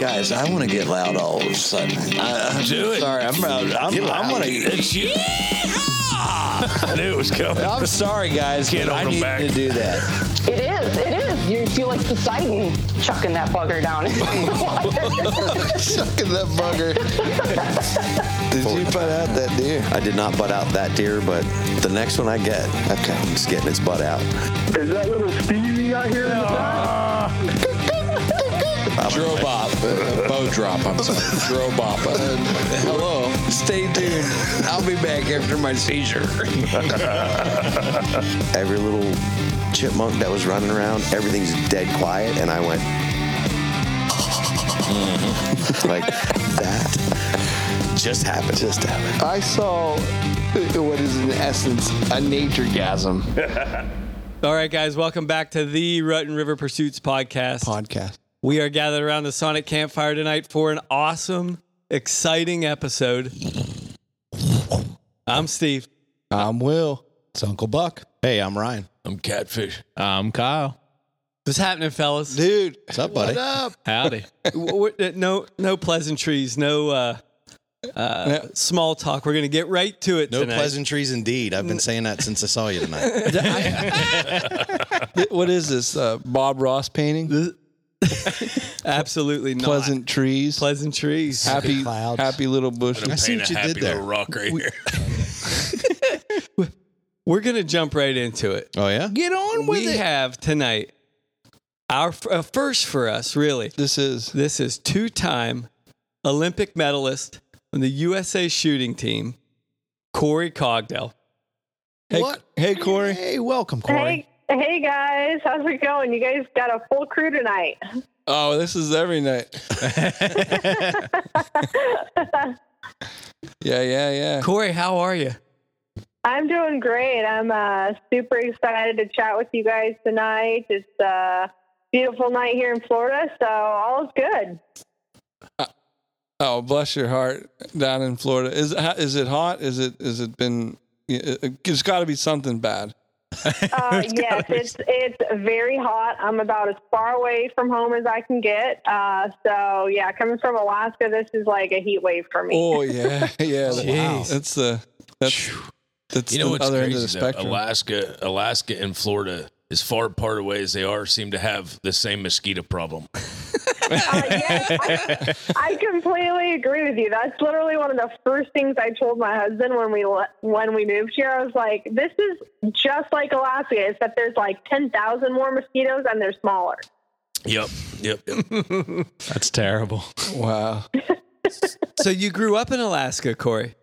Guys, I want to get loud all of a sudden. I, I'm Do it. Sorry, I'm I'm, I'm, Get I'm loud. gonna. It's you. I knew it was coming. I'm sorry, guys, Can't but I hold 'em need back. to do that. It is. It is. You feel like Poseidon chucking that bugger down. Sucking that bugger. Did you put out that deer? I did not butt out that deer, but the next one I get, okay, it's getting its butt out. Is that little Stevie out here in the back? Drobop. Uh, bow drop, I'm sorry. Drobop. Uh, hello. Stay tuned. I'll be back after my seizure. Every little chipmunk that was running around, everything's dead quiet, and I went like that. Just happened. Just happened. I saw what is in essence a nature gasm All right, guys, welcome back to the Rut and River Pursuits podcast. podcast. We are gathered around the Sonic Campfire tonight for an awesome, exciting episode. I'm Steve. I'm Will. It's Uncle Buck. Hey, I'm Ryan. I'm catfish. I'm Kyle. What's happening, fellas? Dude. What's up, buddy? What up? Howdy. W- w- no, no pleasantries, no uh, uh, small talk. We're gonna get right to it No tonight. pleasantries indeed. I've been saying that since I saw you tonight. What is this? Uh, Bob Ross painting? Absolutely not. Pleasant trees. pleasantries. happy, clouds. happy little bushes. I see what you did there. rock right here. We're gonna jump right into it. Oh yeah. Get on with we it. have tonight our f- uh, first for us, really. this is This is two-time Olympic medalist on the USA shooting team, Corey Cogdell. Hey, What? Hey, Corey. Hey, welcome, Corey. Hey, hey guys, how's it going? You guys got a full crew tonight. Oh, this is every night. yeah, yeah, yeah. Corey, how are you? I'm doing great. I'm uh, super excited to chat with you guys tonight. It's a beautiful night here in Florida, so all is good. Oh, bless your heart. Down in Florida, is is it hot? Is it? Is it been? It's got to be something bad. Uh, yes, it's it's very hot. I'm about as far away from home as I can get. Uh, so yeah, coming from Alaska, this is like a heat wave for me. Oh yeah, yeah. Jeez. That's the that's that's You know the what's other crazy? end of the though? spectrum. Alaska, Alaska, and Florida, as far apart away as they are, seem to have the same mosquito problem. Uh, yes, I, I completely agree with you. That's literally one of the first things I told my husband when we le- when we moved here. I was like, "This is just like Alaska, except there's like ten thousand more mosquitoes and they're smaller." Yep, yep, yep. That's terrible. Wow. So you grew up in Alaska, Corey.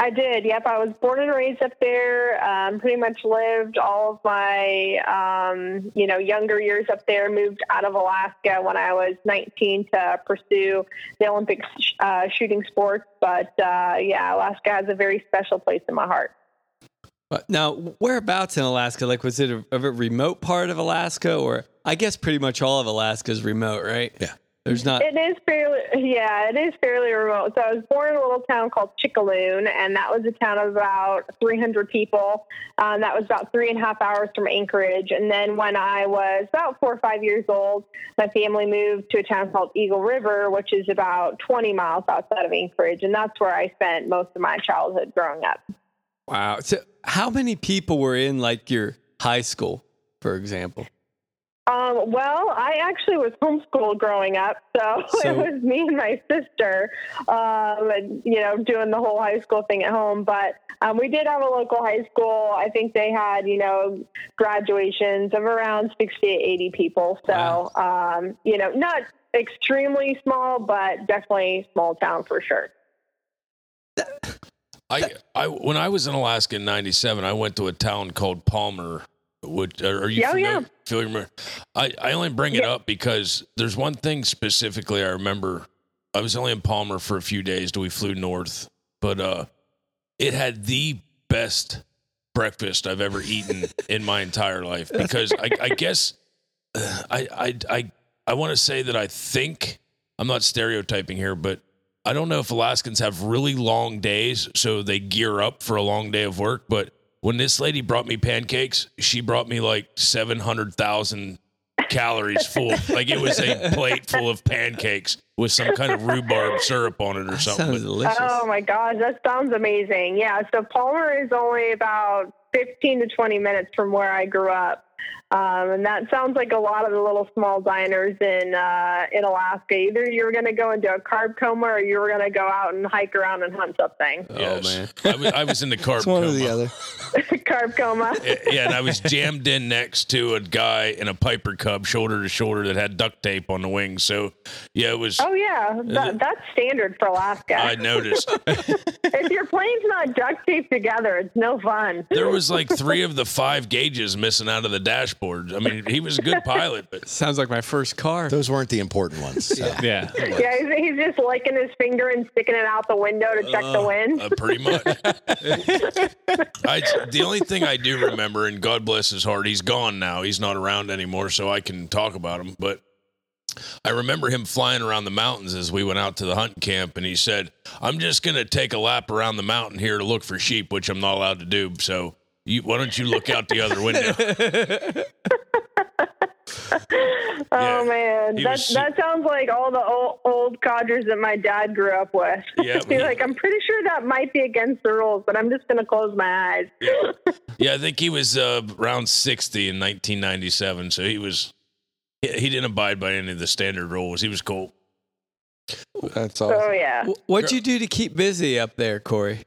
I did. Yep, I was born and raised up there. Um, pretty much lived all of my um, you know younger years up there. Moved out of Alaska when I was 19 to pursue the Olympic uh, shooting sports. But uh, yeah, Alaska has a very special place in my heart. Now, whereabouts in Alaska? Like, was it a, a remote part of Alaska, or I guess pretty much all of Alaska is remote, right? Yeah. There's not. It is fairly, yeah, it is fairly remote. So I was born in a little town called Chickaloon, and that was a town of about 300 people. Um, that was about three and a half hours from Anchorage. And then when I was about four or five years old, my family moved to a town called Eagle River, which is about 20 miles outside of Anchorage, and that's where I spent most of my childhood growing up. Wow. So, how many people were in like your high school, for example? Um, well, I actually was homeschooled growing up, so, So- it was me and my sister, um, and, you know, doing the whole high school thing at home. But um, we did have a local high school. I think they had, you know, graduations of around 60 to 80 people. So, um, you know, not extremely small, but definitely small town for sure. I, I, when I was in Alaska in '97, I went to a town called Palmer. Which are you Yeah, oh, familiar? yeah. familiar? I, I only bring it Yeah. up because there's one thing specifically I remember. I was only in Palmer for a few days till we flew north, but uh, it had the best breakfast I've ever eaten in my entire life. Because I, I guess uh, I I I I want to say that I think I'm not stereotyping here, but I don't know if Alaskans have really long days, so they gear up for a long day of work. But when this lady brought me pancakes, she brought me like seven hundred thousand calories full. Like it was a plate full of pancakes with some kind of rhubarb syrup on it or something. Sounds delicious. Oh my gosh, that sounds amazing. Yeah, so Palmer is only about 15 to 20 minutes from where I grew up. Um, and that sounds like a lot of the little small diners in uh, in Alaska. Either you were going to go into a carb coma, or you were going to go out and hike around and hunt something. yes. man. I was, I was in the carb It's one coma. or the other. carb coma. Yeah, and I was jammed in next to a guy in a Piper Cub, shoulder to shoulder, that had duct tape on the wings. So, yeah, it was. Oh yeah, that, that's standard for Alaska. I noticed if your plane's not duct taped together, it's no fun. there was like three of the five gauges missing out of the dashboard. I mean, he was a good pilot, but Sounds like my first car. Those weren't the important ones. So. Yeah. Yeah, he's, he's just licking his finger and sticking it out the window to check the wind. uh, pretty much. I, the only thing I do remember, and God bless his heart, he's gone now. He's not around anymore, so I can talk about him. But I remember him flying around the mountains as we went out to the hunting camp, and he said, "I'm just going to take a lap around the mountain here to look for sheep, which I'm not allowed to do. So." You, why don't you look out the other window? Oh man, he that was su- that sounds like all the old, old codgers that my dad grew up with. Yeah, he's like, I'm pretty sure that might be against the rules, but I'm just gonna close my eyes. Yeah, I think he was uh, around 60 in 1997. So he was, he, he didn't abide by any of the standard rules. He was cool. That's Oh awesome. yeah. Wh- What'd you do to keep busy up there, Corey?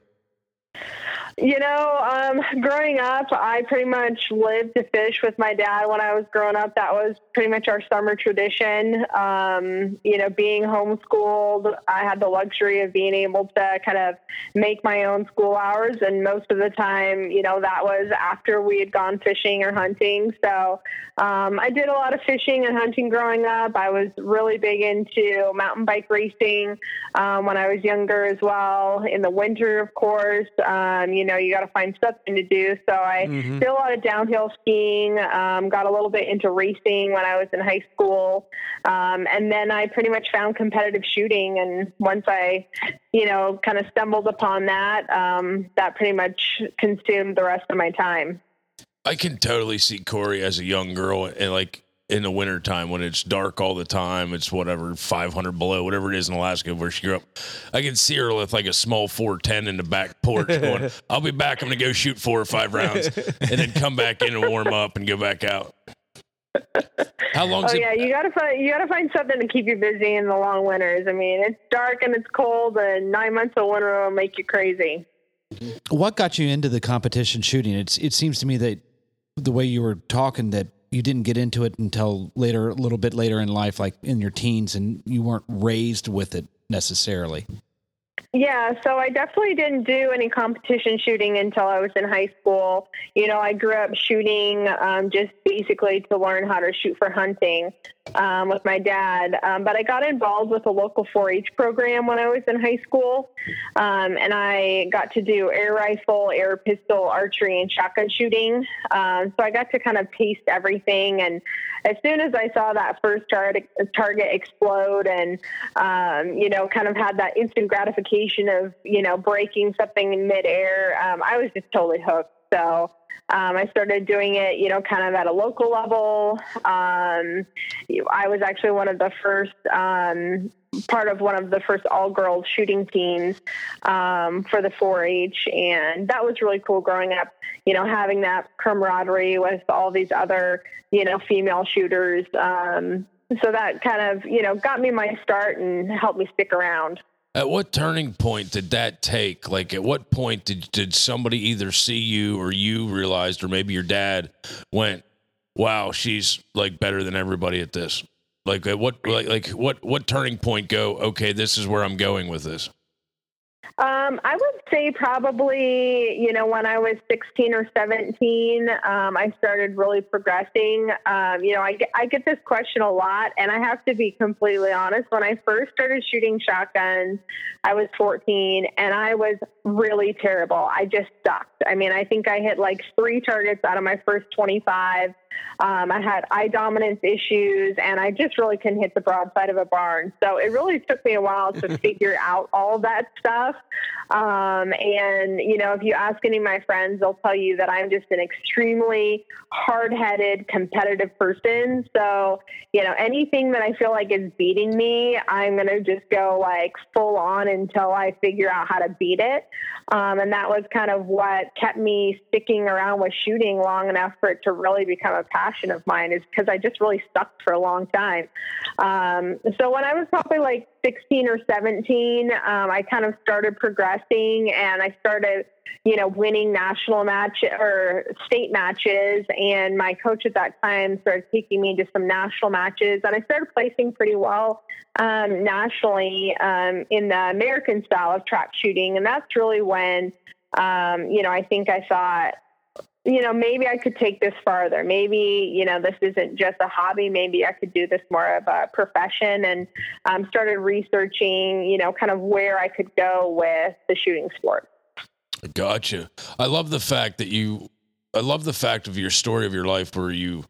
You know, um, growing up, I pretty much lived to fish with my dad when I was growing up. That was pretty much our summer tradition. Um, you know, being homeschooled, I had the luxury of being able to kind of make my own school hours. And most of the time, you know, that was after we had gone fishing or hunting. So um, I did a lot of fishing and hunting growing up. I was really big into mountain bike racing um, when I was younger as well. In the winter, of course, um, you know, you got to find something to do. So I did a lot of downhill skiing, um, got a little bit into racing when I was in high school. Um, and then I pretty much found competitive shooting. And once I, you know, kind of stumbled upon that, um, that pretty much consumed the rest of my time. I can totally see Corey as a young girl and like in the wintertime when it's dark all the time, it's whatever, 500 below, whatever it is in Alaska where she grew up. I can see her with like a small 410 in the back porch going, I'll be back. I'm going to go shoot four or five rounds and then come back in and warm up and go back out. How long Oh yeah, you gotta find you gotta find something to keep you busy in the long winters. I mean, it's dark and it's cold, and nine months of winter will make you crazy. What got you into the competition shooting? It's it seems to me that the way you were talking that you didn't get into it until later, a little bit later in life, like in your teens, and you weren't raised with it necessarily. Yeah, so I definitely didn't do any competition shooting until I was in high school. You know, I grew up shooting um, just basically to learn how to shoot for hunting um, with my dad. Um, but I got involved with a local 4 H program when I was in high school. Um, and I got to do air rifle, air pistol, archery, and shotgun shooting. Um, so I got to kind of taste everything. And as soon as I saw that first target, target explode and, um, you know, kind of had that instant gratification of, you know, breaking something in midair, um, I was just totally hooked. So um, I started doing it, you know, kind of at a local level. Um, I was actually one of the first, um, part of one of the first all girls shooting teams um, for the 4 H. And that was really cool growing up, you know, having that camaraderie with all these other, you know, female shooters. Um, so that kind of, you know, got me my start and helped me stick around. At what turning point did that take? Like, at what point did did somebody either see you or you realized, or maybe your dad went, "Wow, she's like better than everybody at this." Like, at what like like what what turning point go? Okay, this is where I'm going with this. Um, I would say probably, you know, when I was 16 or 17, um, I started really progressing. Um, you know, I I get this question a lot, and I have to be completely honest. When I first started shooting shotguns, I was 14, and I was really terrible. I just sucked. I mean, I think I hit like three targets out of my first 25. Um, I had eye dominance issues, and I just really couldn't hit the broadside of a barn. So it really took me a while to figure out all that stuff. Um, and, you know, if you ask any of my friends, they'll tell you that I'm just an extremely hard headed, competitive person. So, you know, anything that I feel like is beating me, I'm going to just go like full on until I figure out how to beat it. Um, and that was kind of what kept me sticking around with shooting long enough for it to really become a passion of mine, is because I just really sucked for a long time. Um, so when I was probably like 16 or 17, um, I kind of started progressing and I started, you know, winning national match or state matches. And my coach at that time started taking me to some national matches and I started placing pretty well um, nationally um, in the American style of trap shooting. And that's really when, um, you know, I think I thought, you know, maybe I could take this farther. Maybe, you know, this isn't just a hobby. Maybe I could do this more of a profession and um, started researching, you know, kind of where I could go with the shooting sport. Gotcha. I love the fact that you, I love the fact of your story of your life where you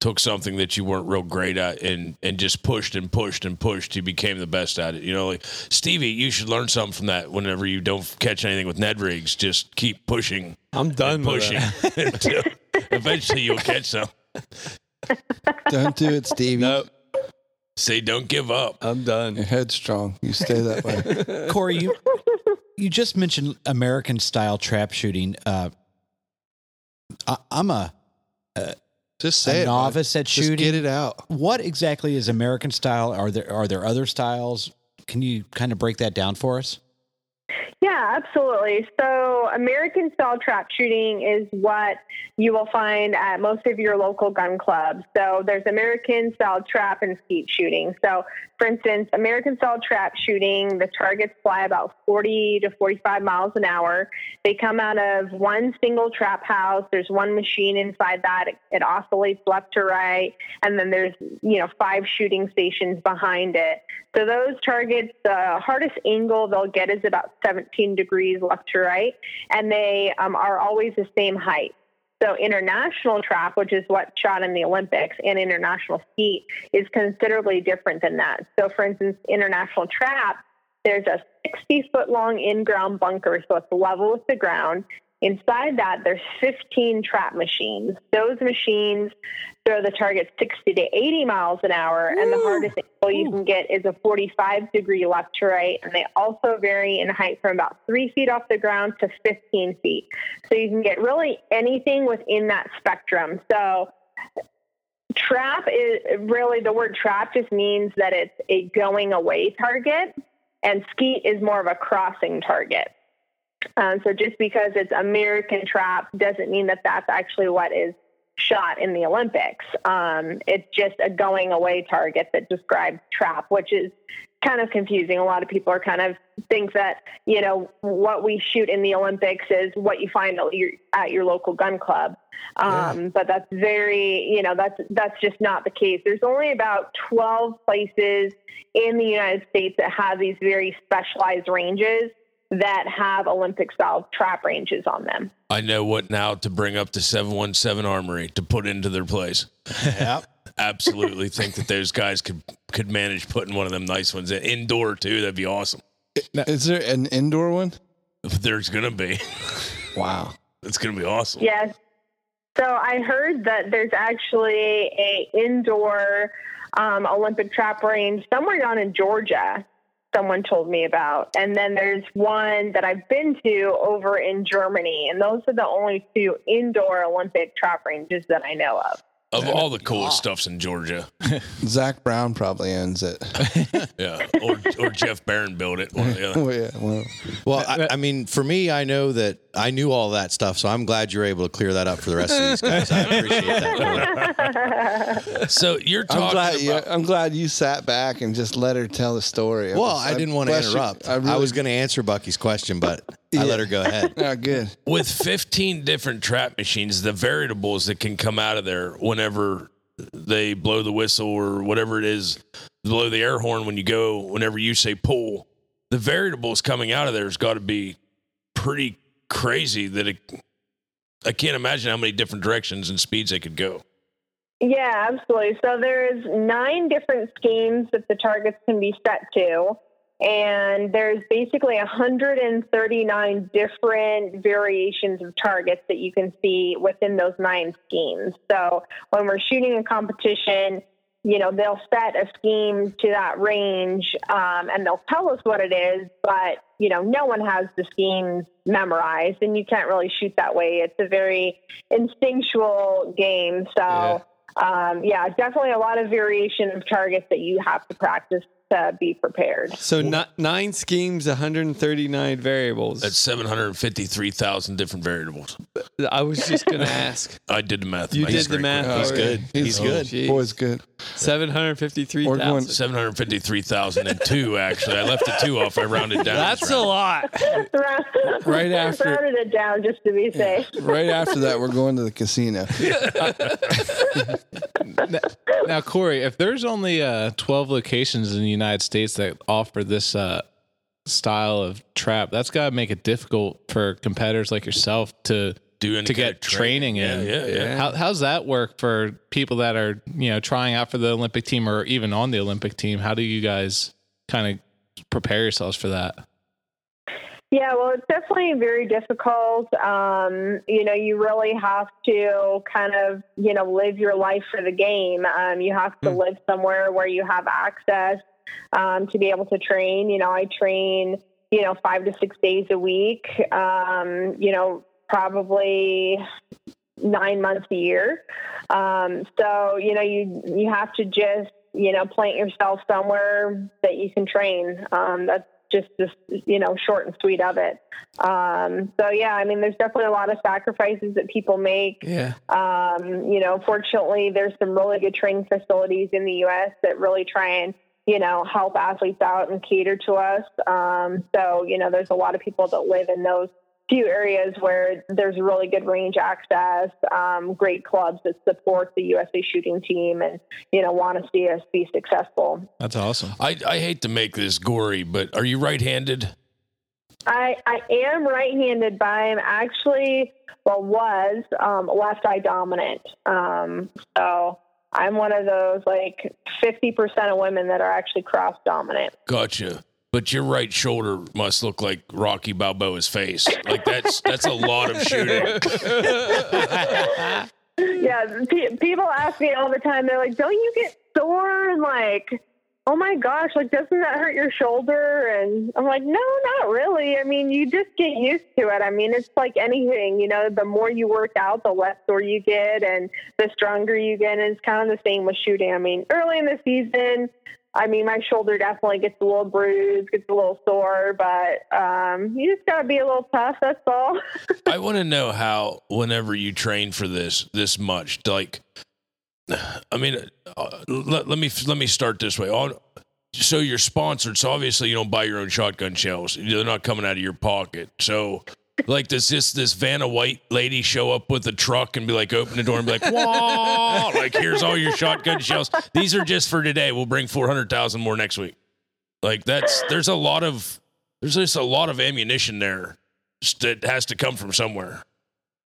took something that you weren't real great at and and just pushed and pushed and pushed you became the best at it you know like stevie you should learn something from that whenever you don't catch anything with ned rigs just keep pushing i'm done pushing until eventually you'll catch some Don't do it, Stevie. Nope. say don't give up i'm done You're headstrong. You stay that way. Corey, you you just mentioned American style trap shooting. Uh, I, I'm a Just a say it. bud. novice at Just shooting. get it out. What exactly is American style? Are there are there other styles? Can you kind of break that down for us? Yeah, absolutely. So, American style trap shooting is what you will find at most of your local gun clubs. So, there's American style trap and skeet shooting. So, for instance, American style trap shooting, the targets fly about 40 to 45 miles an hour. They come out of one single trap house. There's one machine inside that. It, it oscillates left to right, and then there's you know five shooting stations behind it. So those targets, the hardest angle they'll get is about 17 degrees left to right, and they um, are always the same height. So international trap, which is what's shot in the Olympics, and international skeet is considerably different than that. So, for instance, international trap, there's a 60 foot long in ground bunker, so it's level with the ground. Inside that, there's 15 trap machines. Those machines throw the target 60 to 80 miles an hour, and the hardest angle you can get is a 45 degree left to right. And they also vary in height from about three feet off the ground to 15 feet. So you can get really anything within that spectrum. So trap is really the word trap just means that it's a going away target, and skeet is more of a crossing target. Um, so just because it's American trap doesn't mean that that's actually what is shot in the Olympics. Um, it's just a going away target that describes trap, which is kind of confusing. A lot of people are kind of think that you know what we shoot in the Olympics is what you find at your, at your local gun club. Um, But that's very you know that's that's just not the case. There's only about 12 places in the United States that have these very specialized ranges that have Olympic style trap ranges on them. i know what now to bring up the 717 armory to put into their place Yep. absolutely think that those guys could could manage putting one of them nice ones in indoor too that'd be awesome Is there an indoor one? there's gonna be Wow. it's gonna be awesome Yes. So I heard that there's actually a indoor um, Olympic trap range somewhere down in Georgia. Someone told me about, and then there's one that I've been to over in Germany, and those are the only two indoor Olympic trap ranges that I know of. Of all the coolest stuffs in georgia Zac Brown probably owns it. yeah or, or jeff barron built it one or the other. oh yeah. Well, Well, I, I mean, for me, I know that I knew all that stuff, so I'm glad you're able to clear that up for the rest of these guys. I appreciate that. so you're I'm talking glad. You, I'm glad you sat back and just let her tell the story. Well, I didn't want to bless you. interrupt. I, really- was going to answer Bucky's question, but I let her go ahead. Oh, good. with 15 different trap machines, the variables that can come out of there whenever they blow the whistle or whatever it is, blow the air horn when you go, whenever you say pull, the variables coming out of there has got to be pretty crazy that it. I can't imagine how many different directions and speeds they could go. Yeah, absolutely. So there's nine different schemes that the targets can be set to. And there's basically 139 different variations of targets that you can see within those nine schemes. So when we're shooting a competition, you know, they'll set a scheme to that range um, and they'll tell us what it is, but, you know, no one has the schemes memorized and you can't really shoot that way. It's a very instinctual game. So, Yeah. um, yeah, definitely a lot of variation of targets that you have to practice to be prepared. So ni- nine schemes, 139 variables. That's 753,000 different variables. I was just going to ask. I did the math. You My did the math. quick. He's good. He's good. Jeez. Boy's good. We're 753,000. 753,002, actually. I left the two off. I rounded down. That's a lot. Right after- rounded it down just to be safe. Right after that, we're going to the casino. Now, Corey, if there's only uh, 12 locations in the United States that offer this uh, style of trap, that's got to make it difficult for competitors like yourself to Do any to get training. training, in. Yeah, yeah, yeah. How, how's that work for people that are you know trying out for the Olympic team or even on the Olympic team? How do you guys kind of prepare yourselves for that? Yeah, well, it's definitely very difficult. Um, you know, you really have to kind of, you know, live your life for the game. Um, you have to live somewhere where you have access um, to be able to train. You know, I train, you know, five to six days a week, um, you know, probably nine months a year. Um, so, you know, you, you have to just, you know, plant yourself somewhere that you can train. Um, that's just just you know short and sweet of it um so yeah i mean there's definitely a lot of sacrifices that people make Yeah. um you know fortunately there's some really good training facilities in the us that really try and you know help athletes out and cater to us um so you know there's a lot of people that live in those few areas where there's really good range access, um, great clubs that support the USA shooting team and, you know, want to see us be successful. That's awesome. I, I hate to make this gory, but are you right handed? I, I am right-handed, but I'm actually, well, was um, left eye dominant. Um, so I'm one of those like 50% of women that are actually cross dominant. Gotcha. But your right shoulder must look like Rocky Balboa's face. Like that's that's a lot of shooting. yeah, pe- people ask me all the time. They're like, "Don't you get sore?" And like, "Oh my gosh, like doesn't that hurt your shoulder?" And I'm like, "No, not really. I mean, you just get used to it. I mean, it's like anything, you know. The more you work out, the less sore you get, and the stronger you get. And it's kind of the same with shooting. I mean, early in the season." I mean, my shoulder definitely gets a little bruised, gets a little sore, but um, you just got to be a little tough. That's all. I want to know how, whenever you train for this this much, like, I mean, uh, let, let me let me start this way. On, so you're sponsored, so obviously you don't buy your own shotgun shells. They're not coming out of your pocket. So, like, does this this Vanna White lady show up with a truck and be like, open the door and be like, whoa, like here's all your shotgun shells. These are just for today. We'll bring four hundred thousand more next week. Like that's there's a lot of there's just a lot of ammunition there that has to come from somewhere.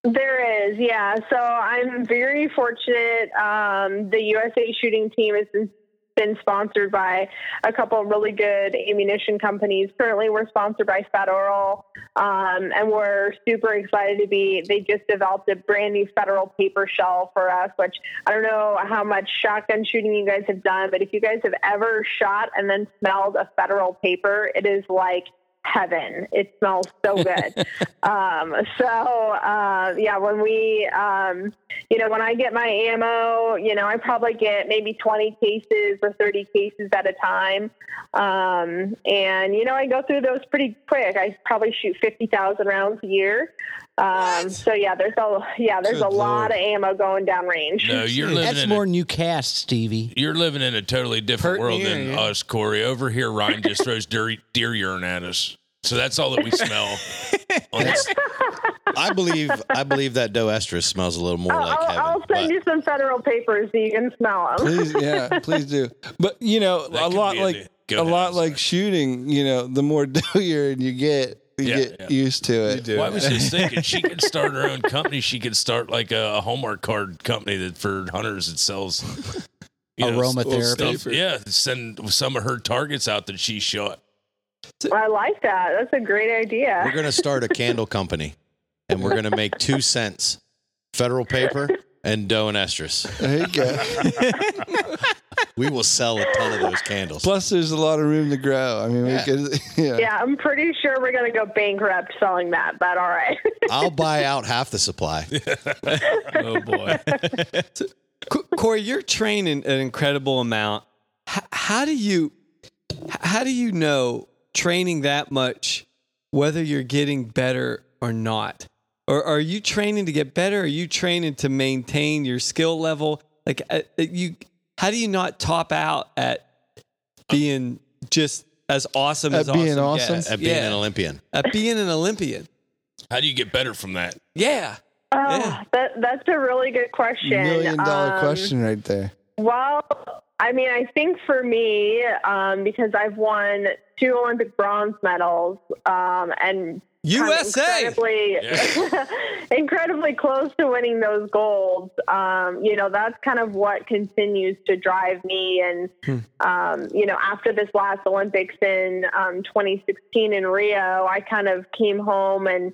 There is, yeah. So I'm very fortunate. Um, the USA shooting team has been, been sponsored by a couple really good ammunition companies. Currently, we're sponsored by Federal, um, and we're super excited to be. They just developed a brand new Federal paper shell for us, which I don't know how much shotgun shooting you guys have done, but if you guys have ever shot and then smelled a Federal paper, it is like heaven. It smells so good. um, so uh, yeah, when we, um, you know, when I get my ammo, you know, I probably get maybe 20 cases or 30 cases at a time. Um, and you know, I go through those pretty quick. I probably shoot 50,000 rounds a year. Um, so yeah, there's a yeah, there's Good a lot of ammo going down range. No, you're living That's in more a, than you cast, Stevie. you're living in a totally different Hurting world you, than yeah. us, Corey. Over here, Ryan just throws deer, deer urine at us. So that's all that we smell. I believe I believe that doe estrus smells a little more I'll, like I'll, heaven. I'll send but- you some federal papers so you can smell them. Please, yeah, please do. But you know, That a lot like the a lot like shooting. You know, the more doe urine you get, you Yeah, get yeah. used to it. Well, I was just thinking she could start her own company. She could start like a, a Hallmark card company that for hunters that sells you know, Aromatherapy. stuff. Yeah, send some of her targets out that she shot. I like that. That's a great idea. We're going to start a candle company and we're going to make two scents federal paper and doe and estrus. There you go. We will sell a ton of those candles. Plus, there's a lot of room to grow. I mean, Yeah. we could, yeah. yeah, I'm pretty sure we're going to go bankrupt selling that, but all right. I'll buy out half the supply. Oh boy. Co- Corey, you're training an incredible amount. H- how do you how do you know training that much whether you're getting better or not? Or are you training to get better? Are you training to maintain your skill level? Like uh, uh, you, how do you not top out at being just as awesome At as being awesome? awesome? gets? At being Yeah. an Olympian. At being an Olympian. How do you get better from that? Yeah. Oh, Yeah. that, that's a really good question. Million dollar Um, question right there. Well, I mean, I think for me, um, because I've won two Olympic bronze medals um, and kind USA. incredibly, incredibly close to winning those golds. Um, you know, that's kind of what continues to drive me. And um, you know, after this last Olympics in um, 2016 in Rio, I kind of came home and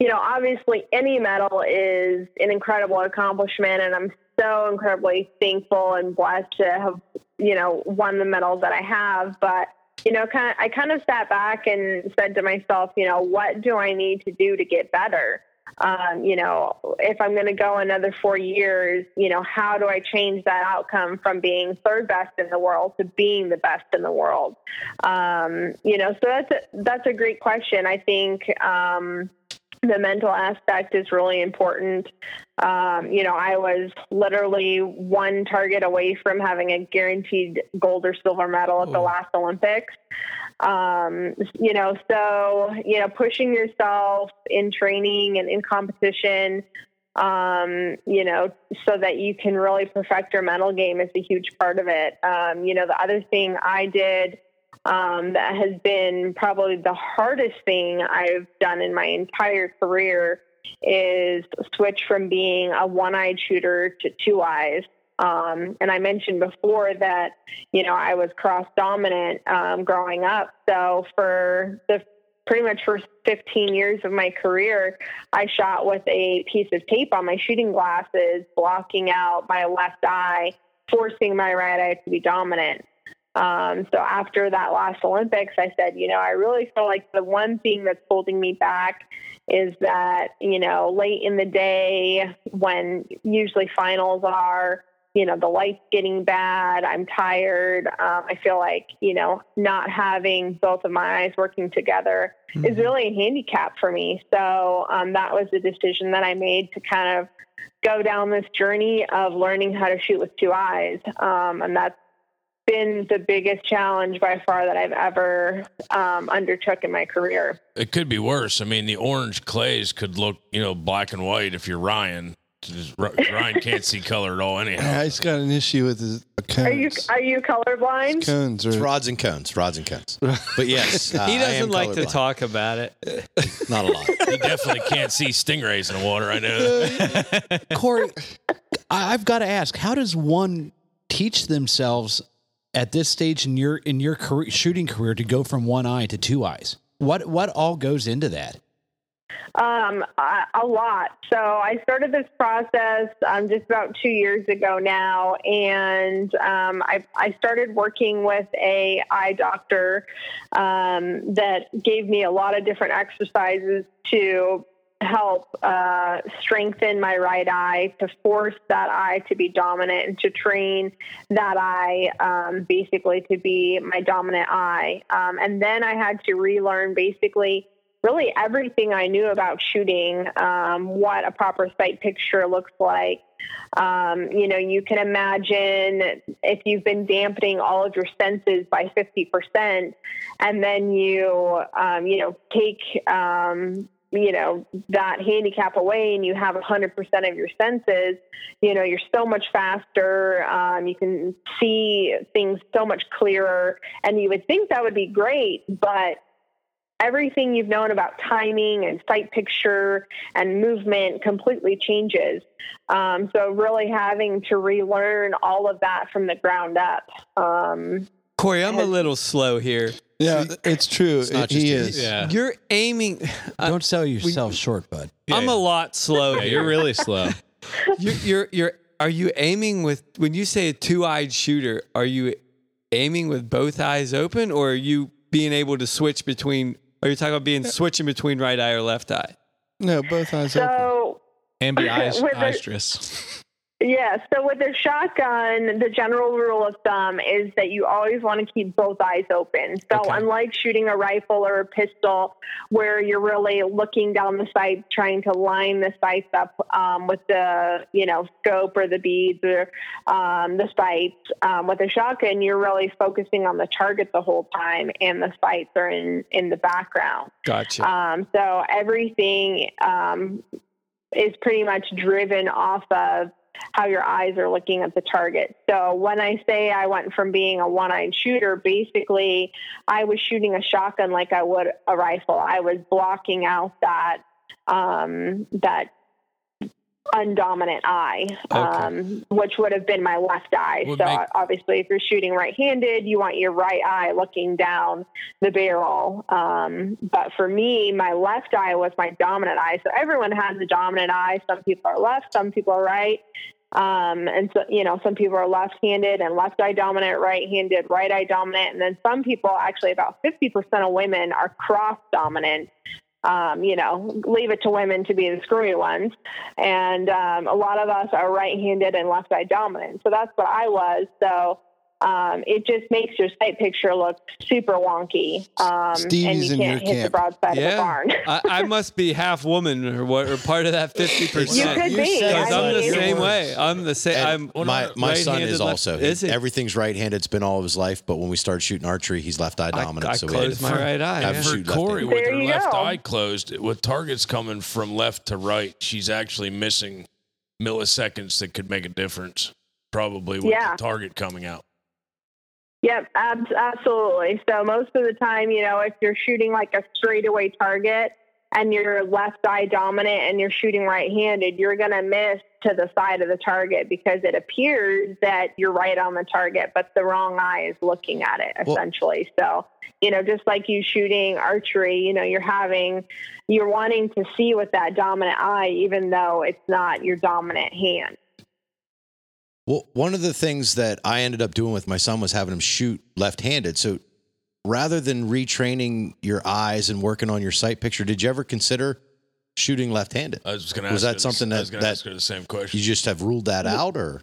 you know, obviously any medal is an incredible accomplishment and I'm so incredibly thankful and blessed to have, you know, won the medals that I have. But, you know, kind of, I kind of sat back and said to myself, you know, what do I need to do to get better? Um, you know, if I'm going to go another four years, you know, how do I change that outcome from being third best in the world to being the best in the world? Um, you know, so that's a, that's a great question. I think, um, the mental aspect is really important. Um, you know, I was literally one target away from having a guaranteed gold or silver medal at the last Olympics. Um, you know, so, you know, pushing yourself in training and in competition, um, you know, so that you can really perfect your mental game is a huge part of it. Um, you know, the other thing I did um, that has been probably the hardest thing I've done in my entire career is switch from being a one-eyed shooter to two eyes. Um, and I mentioned before that, you know, I was cross dominant um, growing up. So for the pretty much first 15 years of my career, I shot with a piece of tape on my shooting glasses, blocking out my left eye, forcing my right eye to be dominant. Um, so after that last Olympics, I said, you know, I really feel like the one thing that's holding me back is that, you know, late in the day when usually finals are, you know, the light's getting bad, I'm tired. Um, I feel like, you know, not having both of my eyes working together is really a handicap for me. So um, that was the decision that I made to kind of go down this journey of learning how to shoot with two eyes. Um, and that's been the biggest challenge by far that I've ever um, undertook in my career. It could be worse. I mean, the orange clays could look, you know, black and white if you're Ryan. Just- Ryan can't see color at all, anyhow. He's got an issue with his cones. Are you are you colorblind? cones It's rods and cones, rods and cones. But yes, uh, He I am doesn't like to talk about it. Not a lot. He definitely can't see stingrays in the water. I know. Corey, I've got to ask, how does one teach themselves at this stage in your in your career, shooting career to go from one eye to two eyes? What what all goes into that? Um, a, lot. So I started this process um, just about two years ago now, and um, I, I started working with a eye doctor um, that gave me a lot of different exercises to help uh, strengthen my right eye, to force that eye to be dominant, and to train that eye um, basically to be my dominant eye. Um, and then I had to relearn basically really everything I knew about shooting, um, what a proper sight picture looks like. Um, you know, you can imagine if you've been dampening all of your senses by 50%, and then you, um, you know, take, um, you know, that handicap away and you have 100% of your senses, you know, you're so much faster. Um, you can see things so much clearer. And you would think that would be great, but everything you've known about timing and sight picture and movement completely changes. Um, so really having to relearn all of that from the ground up. Um, Corey, I'm a little slow here. Yeah, it's true. It's not he just is. Yeah. You're aiming. Don't sell yourself short, bud. I'm a lot slow. Yeah, here. you're really slow. you're, you're you're are you aiming with when you say a two-eyed shooter are you aiming with both eyes open or are you being able to switch between are you talking about being switching between right eye or left eye No, both eyes open. so Ambi With the- istress. Yeah, so with a shotgun, the general rule of thumb is that you always want to keep both eyes open. So, unlike shooting a rifle or a pistol, where you're really looking down the sight, trying to line the sights up um, with the you know scope or the beads or um, the sights, um, with a shotgun, you're really focusing on the target the whole time, and the sights are in in the background. gotcha Um, so everything um, is pretty much driven off of how your eyes are looking at the target. So when I say I went from being a one-eyed shooter, basically I was shooting a shotgun like I would a rifle. I was blocking out that um, that undominant eye, um, which would have been my left eye. Would so make- obviously, if you're shooting right-handed, you want your right eye looking down the barrel. Um, but for me, my left eye was my dominant eye. So everyone has a dominant eye. Some people are left, some people are right. Um, and so, you know, some people are left-handed and left eye dominant, right-handed, right eye dominant. And then some people, actually about 50% of women are cross dominant. Um, you know, leave it to women to be the screwy ones. And um, a lot of us are right-handed and left eye dominant. So that's what I was. So um, it just makes your sight picture look super wonky. Um, and you can't your hit the camp. broadside of the barn. I, I must be half woman or what or part of that 50% You could be. Because I I'm the mean- same way I'm the same I'm my my son right-handed, is left- also is it? everything's right-handed. It's been all of his life, but when we started shooting archery, he's left eye dominant. I so we had closed to my right eye, I've yeah. him shoot Corey, with There her left go. eye closed, with targets coming from left to right, she's actually missing milliseconds that could make a difference. Probably with Yeah. the target coming out. Yep, ab- absolutely. So most of the time, you know, if you're shooting like a straightaway target and you're left eye dominant and you're shooting right-handed, you're going to miss to the side of the target because it appears that you're right on the target, but the wrong eye is looking at it Well- essentially. so, you know, just like you shooting archery, you know, you're having, you're wanting to see with that dominant eye, even though it's not your dominant hand. Well, one of the things that I ended up doing with my son was having him shoot left-handed. So rather than retraining your eyes and working on your sight picture, did you ever consider shooting left-handed? I was going to Was ask that her something the, I was that- gonna that- ask her the same question. You just have ruled that out, or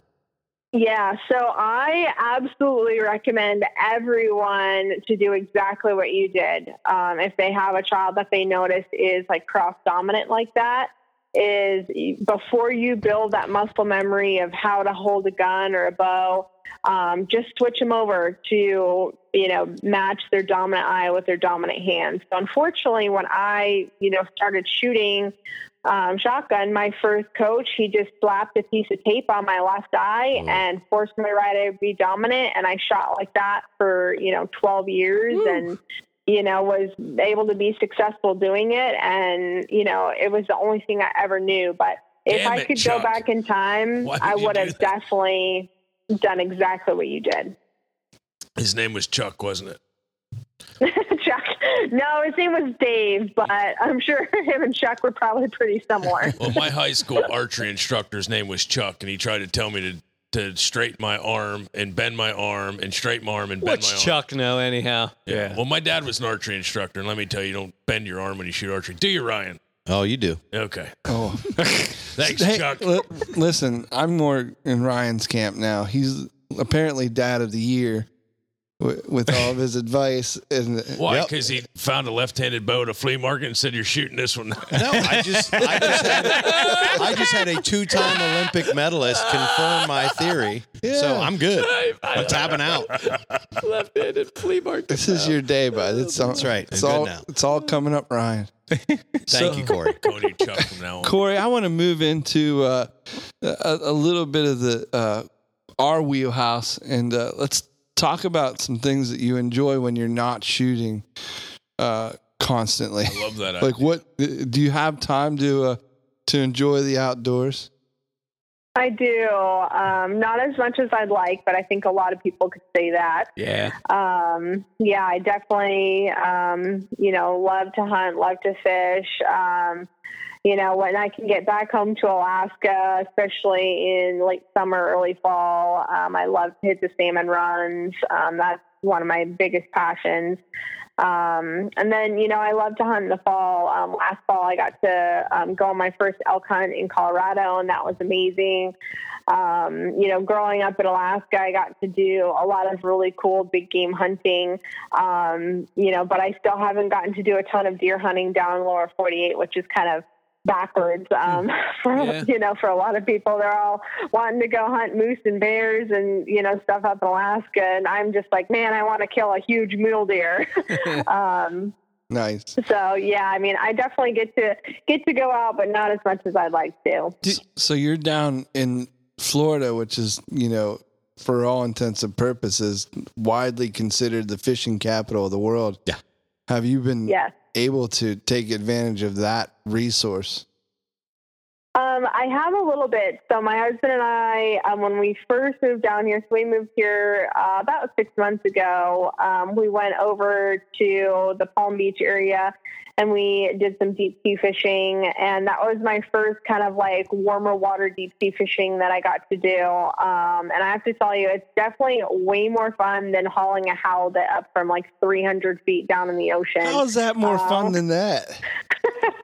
Yeah, so I absolutely recommend everyone to do exactly what you did. Um, if they have a child that they notice is like cross dominant like that, is before you build that muscle memory of how to hold a gun or a bow, um, just switch them over to you know match their dominant eye with their dominant hand. So unfortunately, when I you know started shooting um, shotgun, my first coach, he just slapped a piece of tape on my left eye and forced my right eye to be dominant. And I shot like that for, you know, 12 years and, you know, was able to be successful doing it. And, you know, it was the only thing I ever knew. But if Damn I it, could Chuck. go back in time, I would you would do have definitely done exactly what you did. His name was Chuck, wasn't it? Chuck. No, his name was Dave, but I'm sure him and Chuck were probably pretty similar. Well, my high school archery instructor's name was Chuck, and he tried to tell me to to straighten my arm and bend my arm and straighten my arm and bend What's my arm. Chuck know anyhow? Yeah. Well, my dad was an archery instructor, and let me tell you, don't bend your arm when you shoot archery. Do you, Ryan? oh, you do. Okay. Oh, Thanks, Hey, Chuck. li- listen, I'm more in Ryan's camp now. He's apparently dad of the year with, with all of his advice. And Why? Yep. Because he found a left-handed bow at a flea market and said, "You're shooting this one." No, I just I just had I just had a two-time Olympic medalist confirm my theory. So I'm good. I'm tapping out. Left-handed flea market. this is your day, bud. It's all, That's right. It's Good all now. it's all coming up, Ryan. Thank you, Corey. Cody Chuck from now on. Corey, I want to move into uh, a, a little bit of the uh, our wheelhouse, and uh, let's talk about some things that you enjoy when you're not shooting. Uh, constantly. I love that. like, what do you have time to uh, to enjoy the outdoors? I do. Um, not as much as I'd like, but I think a lot of people could say that. Yeah. Um, yeah, I definitely, um, you know, love to hunt, love to fish. You know, when I can get back home to Alaska, especially in late summer, early fall, um, I love to hit the salmon runs. Um, that's one of my biggest passions. Um, and then, you know, I love to hunt in the fall. Um, last fall, I got to um, go on my first elk hunt in Colorado, and that was amazing. Um, you know, growing up in Alaska, I got to do a lot of really cool big game hunting. Um, you know, but I still haven't gotten to do a ton of deer hunting down lower 48, which is kind of backwards um, for Yeah. you know for a lot of people they're all wanting to go hunt moose and bears and you know stuff up in alaska and i'm just like man i want to kill a huge mule deer um, Nice. so yeah i mean i definitely get to get to go out but not as much as i'd like to So you're down in Florida, which is, you know, for all intents and purposes, widely considered the fishing capital of the world. Yeah. Have you been Yes. Able to take advantage of that resource? Uh, Um, I have a little bit. So my husband and I, um, when we first moved down here, so we moved here uh, about six months ago. Um, we went over to the Palm Beach area, and we did some deep sea fishing, and that was my first kind of like warmer water deep sea fishing that I got to do. Um, and I have to tell you, it's definitely way more fun than hauling a halibut up from like 300 feet down in the ocean. How's that more Um, fun than that?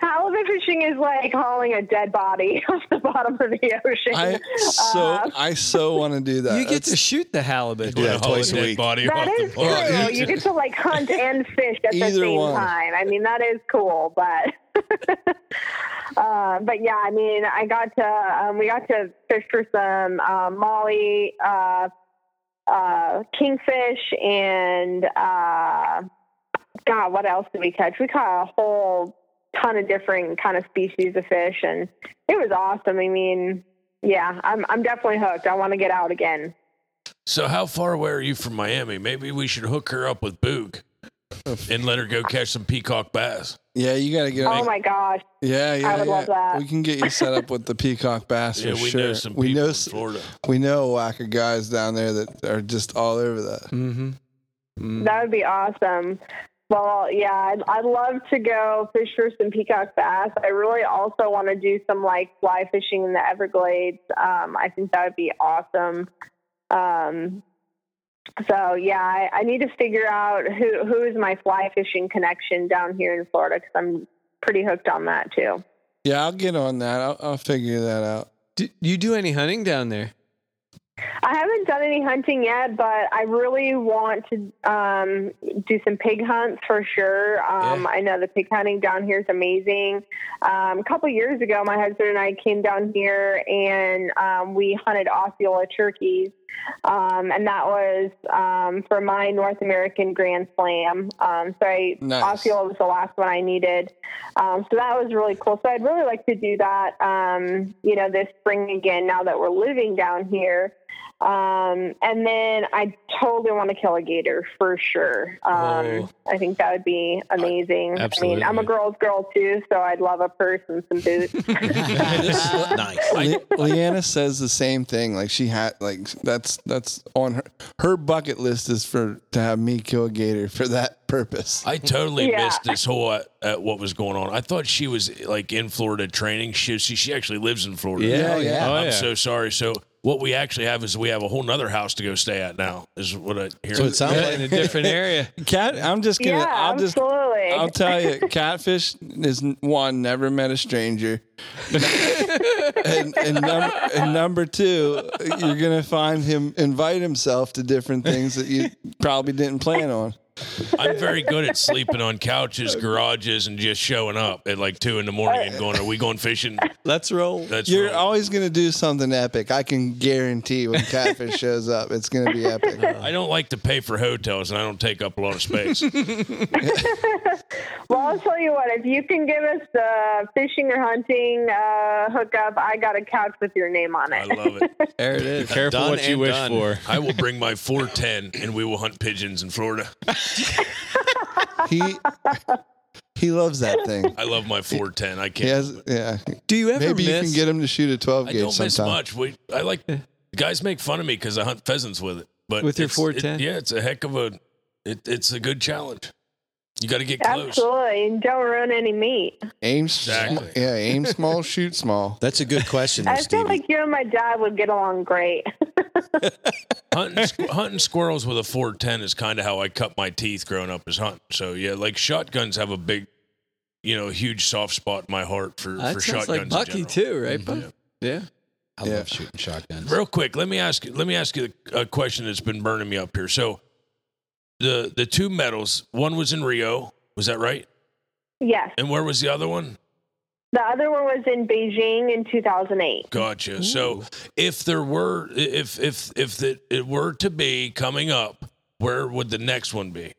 Halibut fishing is like hauling a dead body off the bottom of the ocean. I so Uh, I so want to do that. You get to shoot the halibut. Yeah, twice a week. Body that off the is bar. true. You get to like hunt and fish at the same one. time. I mean, that is cool, but. Uh, but yeah, I mean, I got to um, we got to fish for some uh, molly, uh, uh, kingfish, and uh, God, what else did we catch? We caught a whole ton of different kind of species of fish, and it was awesome. I mean, yeah, I'm I'm definitely hooked. I want to get out again. So how far away are you from Miami? Maybe we should hook her up with Boog and let her go catch some peacock bass. yeah, you got to get. Oh my gosh. Yeah, yeah, would yeah. love that. We can get you set up with the peacock bass Yeah, for we sure. know some we people know in Florida. we know a whack of guys down there that are just all over that. Mm-hmm. That would be awesome. Well, yeah, I'd, I'd love to go fish for some peacock bass. I really also want to do some like fly fishing in the Everglades. Um, I think that would be awesome. Um, so yeah, I, I need to figure out who who is my fly fishing connection down here in Florida because I'm pretty hooked on that too. Yeah, I'll get on that. I'll, I'll figure that out. Do you do any hunting down there? I haven't done any hunting yet, but I really want to um, do some pig hunts for sure. Um, Yeah. I know the pig hunting down here is amazing. Um, a couple years ago, my husband and I came down here and um, we hunted Osceola turkeys. Um, and that was um, for my North American Grand Slam. Um, so I, Nice. Osceola was the last one I needed. Um, so that was really cool. So I'd really like to do that, um, you know, this spring again now that we're living down here. Um, and then I totally want to kill a gator for sure. Um, Oh. I think that would be amazing. I mean, I'm a girl's girl too, so I'd love a purse and some boots. nice. Le- Leanna says the same thing. Like she had, like that's that's on her her bucket list is for to have me kill a gator for that purpose. I totally Yeah. missed this whole uh, uh, what was going on. I thought she was like in Florida training. She she, she actually lives in Florida. Yeah, yeah. Oh, I'm yeah. so sorry. So what we actually have is we have a whole nother house to go stay at now. Is what I hear. So it sounds like in a different area. Cat, I'm just gonna. yeah, I'll just. absolutely. I'll tell you, catfish is one never met a stranger, and and, num- and number two, you're gonna find him invite himself to different things that you probably didn't plan on. I'm very good at sleeping on couches, garages, and just showing up at like two in the morning and going, "Are we going fishing?" Let's roll. That's You're wrong. always gonna do something epic. I can guarantee when catfish shows up, it's gonna be epic. I don't like to pay for hotels, and I don't take up a lot of space. Well, I'll tell you what. If you can give us the fishing or hunting uh, hookup, I got a couch with your name on it. I love it. There it is. Careful Done what you wish done. for. I will bring my 410, and we will hunt pigeons in Florida. He he loves that thing. I love my 410. I can't. has, yeah. Do you ever Maybe you can get him to shoot a 12 I don't miss much. We, I like guys make fun of me because I hunt pheasants with it. But With your 410? it- yeah, it's a heck of a. It, it's a good challenge. You got to get close. Absolutely. And don't ruin any meat. Aim, s- Exactly. yeah, aim small, shoot small. That's a good question, I there, feel like you and my dad would get along great. hunting, squ- hunting squirrels with a 410 is kind of how I cut my teeth growing up as hunting. So yeah, like shotguns have a big, you know, huge soft spot in my heart for that for sounds shotguns. like Bucky general. too, right? Mm-hmm. Buck? Yeah. I Yeah. love shooting shotguns. Real quick, let me ask you. Let me ask you a question that's been burning me up here. So, the the two medals, one was in Rio, was that right? yes. And where was the other one? The other one was in Beijing in 2008. Gotcha. So, if there were, if if if the, it were to be coming up, where would the next one be?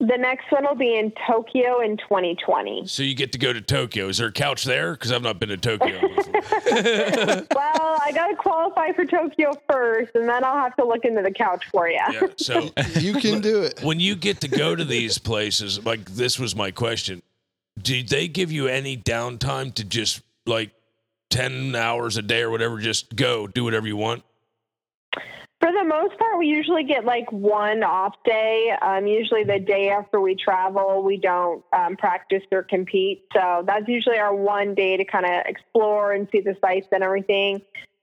The next one will be in Tokyo in 2020. So you get to go to Tokyo. Is there a couch there? Because I've not been to Tokyo. well, I got to qualify for Tokyo first, and then I'll have to look into the couch for you. yeah. So You can do it. when you get to go to these places, like this was my question, do they give you any downtime to just like 10 hours a day or whatever, just go do whatever you want? For the most part, we usually get like one off day. Um, usually the day after we travel, we don't um, practice or compete. So that's usually our one day to kind of explore and see the sights and everything.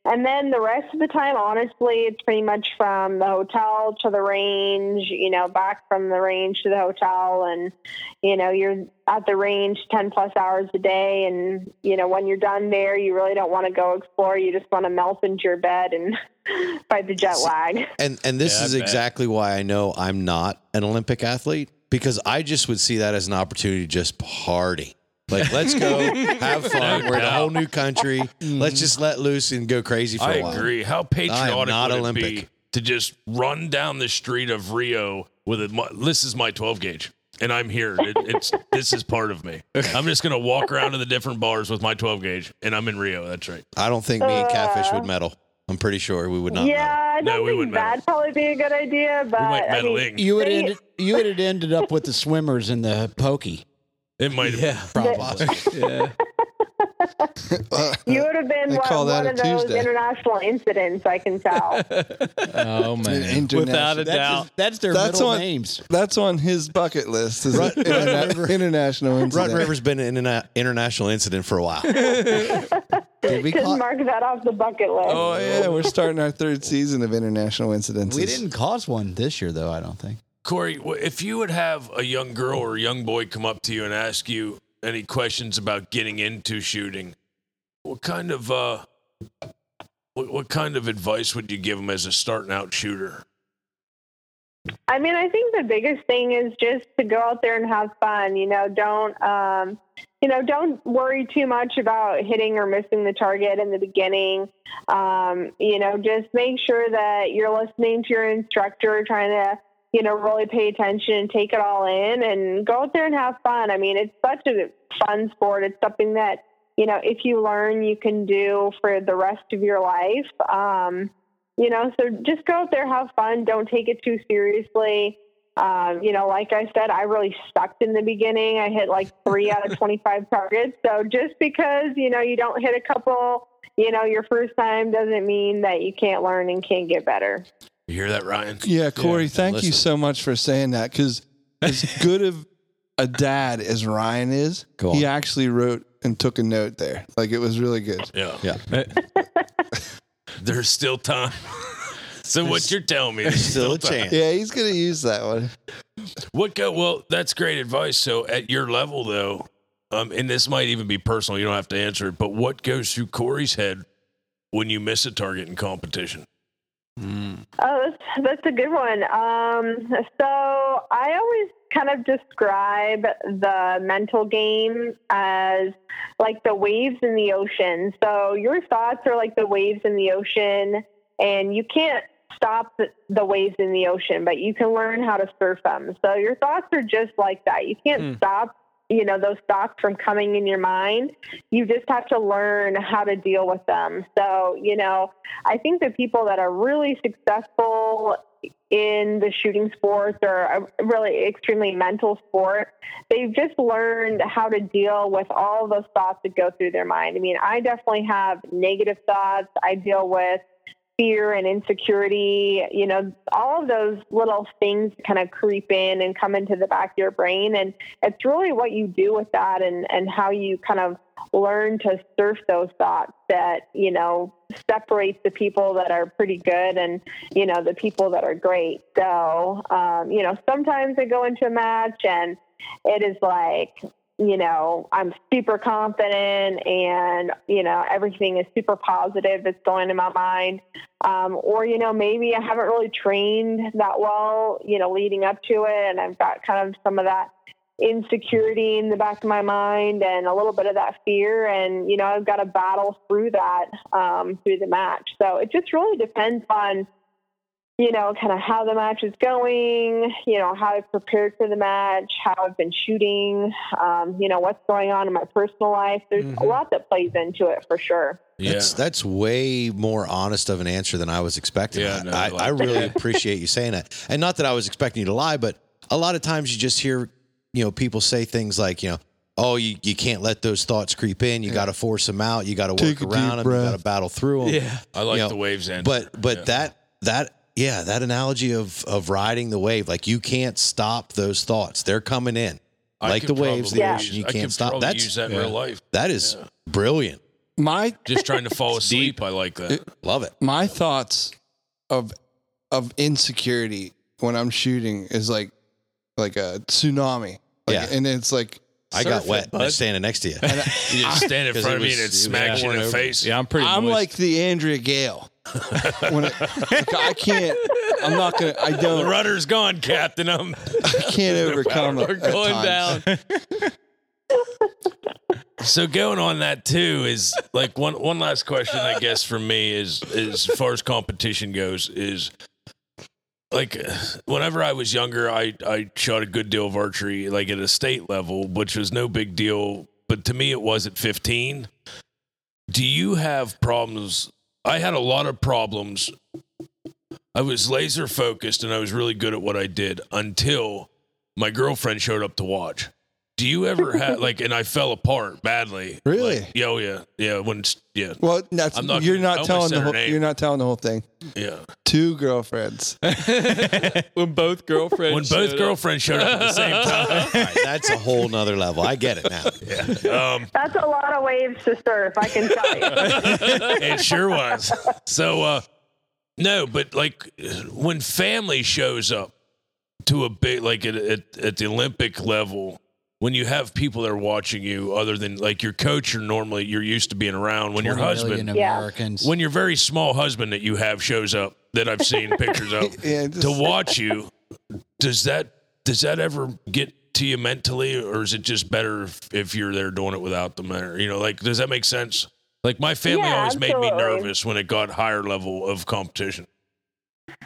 And then the rest of the time, honestly, it's pretty much from the hotel to the range, you know, back from the range to the hotel. And, you know, you're at the range 10 plus hours a day. And, you know, when you're done there, you really don't want to go explore. You just want to melt into your bed and fight the jet lag. And and this Yeah, is exactly why I know I'm not an Olympic athlete because I just would see that as an opportunity to just party. Like, let's go have fun. We're in a whole new country. Mm. Let's just let loose and go crazy for I a while. I agree. How patriotic not would Olympic. it be to just run down the street of Rio with a, my- this is my 12 gauge and I'm here. It, it's this is part of me. I'm just going to walk around to the different bars with my 12 gauge and I'm in Rio. That's right. I don't think me and Catfish would uh, medal. I'm pretty sure we would not. medal. yeah, I No, don't we think wouldn't that'd probably be a good idea. But We might I mean, meddling. You would they- ended, you would have ended up with the swimmers in the pokey. It might have Yeah. Probably. Yeah. You would have been They one, call that one a of those Tuesday. international incidents, I can tell. Oh man. international- Without a That's, doubt. his- that's their That's middle on- names. That's on his bucket list. Is Run- interna- international Run incident. River's been in an interna- international incident for a while. Did we Just call, mark that off the bucket list. Oh yeah, we're starting our third season of international incidents. we didn't cause one this year though. I don't think. Corey, if you would have a young girl or a young boy come up to you and ask you any questions about getting into shooting, what kind of uh, what, what kind of advice would you give them as a starting out shooter? I mean, I think the biggest thing is just to go out there and have fun. You know, don't um, you know, don't worry too much about hitting or missing the target in the beginning. Um, you know, just make sure that you're listening to your instructor, trying to you know really pay attention and take it all in, and go out there and have fun. I mean, it's such a fun sport. It's something that you know, if you learn, you can do for the rest of your life. Um, you know, so just go out there, have fun. Don't take it too seriously. Um, you know, like I said, I really sucked in the beginning. I hit like three out of 25 targets. So just because, you know, you don't hit a couple, you know, your first time doesn't mean that you can't learn and can't get better. You hear that, Ryan? Yeah, Corey, Yeah, thank you so much for saying that because as good of a dad as Ryan is, Go he actually wrote and took a note there. Like it was really good. Yeah. Yeah. There's still time. so what you're telling me? There's Still a chance. Yeah, he's gonna use that one. What go? Well, that's great advice. So at your level, though, um, and this might even be personal. You don't have to answer it. But what goes through Corey's head when you miss a target in competition? Oh, that's, that's a good one. Um, so I always kind of describe the mental game as like the waves in the ocean. So your thoughts are like the waves in the ocean, and you can't stop the, the waves in the ocean, but you can learn how to surf them. So your thoughts are just like that. You can't stop you know those thoughts from coming in your mind you just have to learn how to deal with them. So you know i think the people that are really successful in the shooting sports or a really extremely mental sport they've just learned how to deal with all those thoughts that go through their mind. I mean i definitely have negative thoughts. I deal with fear and insecurity, you know, all of those little things kind of creep in and come into the back of your brain. And it's really what you do with that and, and how you kind of learn to surf those thoughts that, you know, separates the people that are pretty good and, you know, the people that are great. So, um, you know, sometimes I go into a match and it is like, you know, I'm super confident and, you know, everything is super positive that's going in my mind. Um, or, you know, maybe I haven't really trained that well, you know, leading up to it. And I've got kind of some of that insecurity in the back of my mind and a little bit of that fear. And, you know, I've got to battle through that um, through the match. So it just really depends on, you know, kind of how the match is going, you know, how I've prepared for the match, how I've been shooting, um, you know, what's going on in my personal life. There's a lot that plays into it for sure. That's that's way more honest of an answer than I was expecting. Yeah, I, no, I, I like I really appreciate you saying that. And not that I was expecting you to lie, but a lot of times you just hear, you know, people say things like, you know, oh, you, you can't let those thoughts creep in. You got to force them out. You got to Take work around them. You got to battle through them. Yeah. I like You know, the waves end. But but that that yeah, that analogy of of riding the wave, like you can't stop those thoughts. They're coming in. I like the waves, probably the Yeah. ocean, you I can't could stop. probably That's use that in real life. that is brilliant. My Just trying to fall asleep. I like that. Love it. my thoughts of of insecurity when I'm shooting is like like a tsunami. Like, Yeah. and it's like I got Surf it, wet bud. standing next to you. You just stand in 'Cause front it of me was- and it it smacks you in the pouring face. Yeah, I'm pretty. I'm moist. like the Andrea Gale. It, I can't, I'm not gonna, I don't, The rudder's gone, Captain. I'm I can't overcome it. We're going down. So going on that too is like one one last question I guess for me is is as far as competition goes is like whenever I was younger I I shot a good deal of archery like at a state level which was no big deal but to me it was at 15 do you have problems I had a lot of problems. I was laser focused and I was really good at what I did until my girlfriend showed up to watch do you ever have like and I fell apart badly Really? like, yeah, oh yeah, yeah. When yeah, Well, that's, I'm not you're not telling the whole, name. you're not telling the whole thing. yeah. Two girlfriends. when both girlfriends When both up. girlfriends showed up at the same time, All right, that's a whole nother level. I get it now. um, That's a lot of waves to surf, I can tell you. it sure was. So, uh, no, but like when family shows up to a big, like at, at, at the Olympic level, when you have people that are watching you, other than like your coach, you're normally you're used to being around. When your husband. Americans. when your very small husband that you have shows up, that I've seen pictures of, Yeah, just- to watch you, does that does that ever get to you mentally, or is it just better if, if you're there doing it without them? Or you know, like does that make sense? Like my family Yeah, always made me nervous when it got higher level of competition.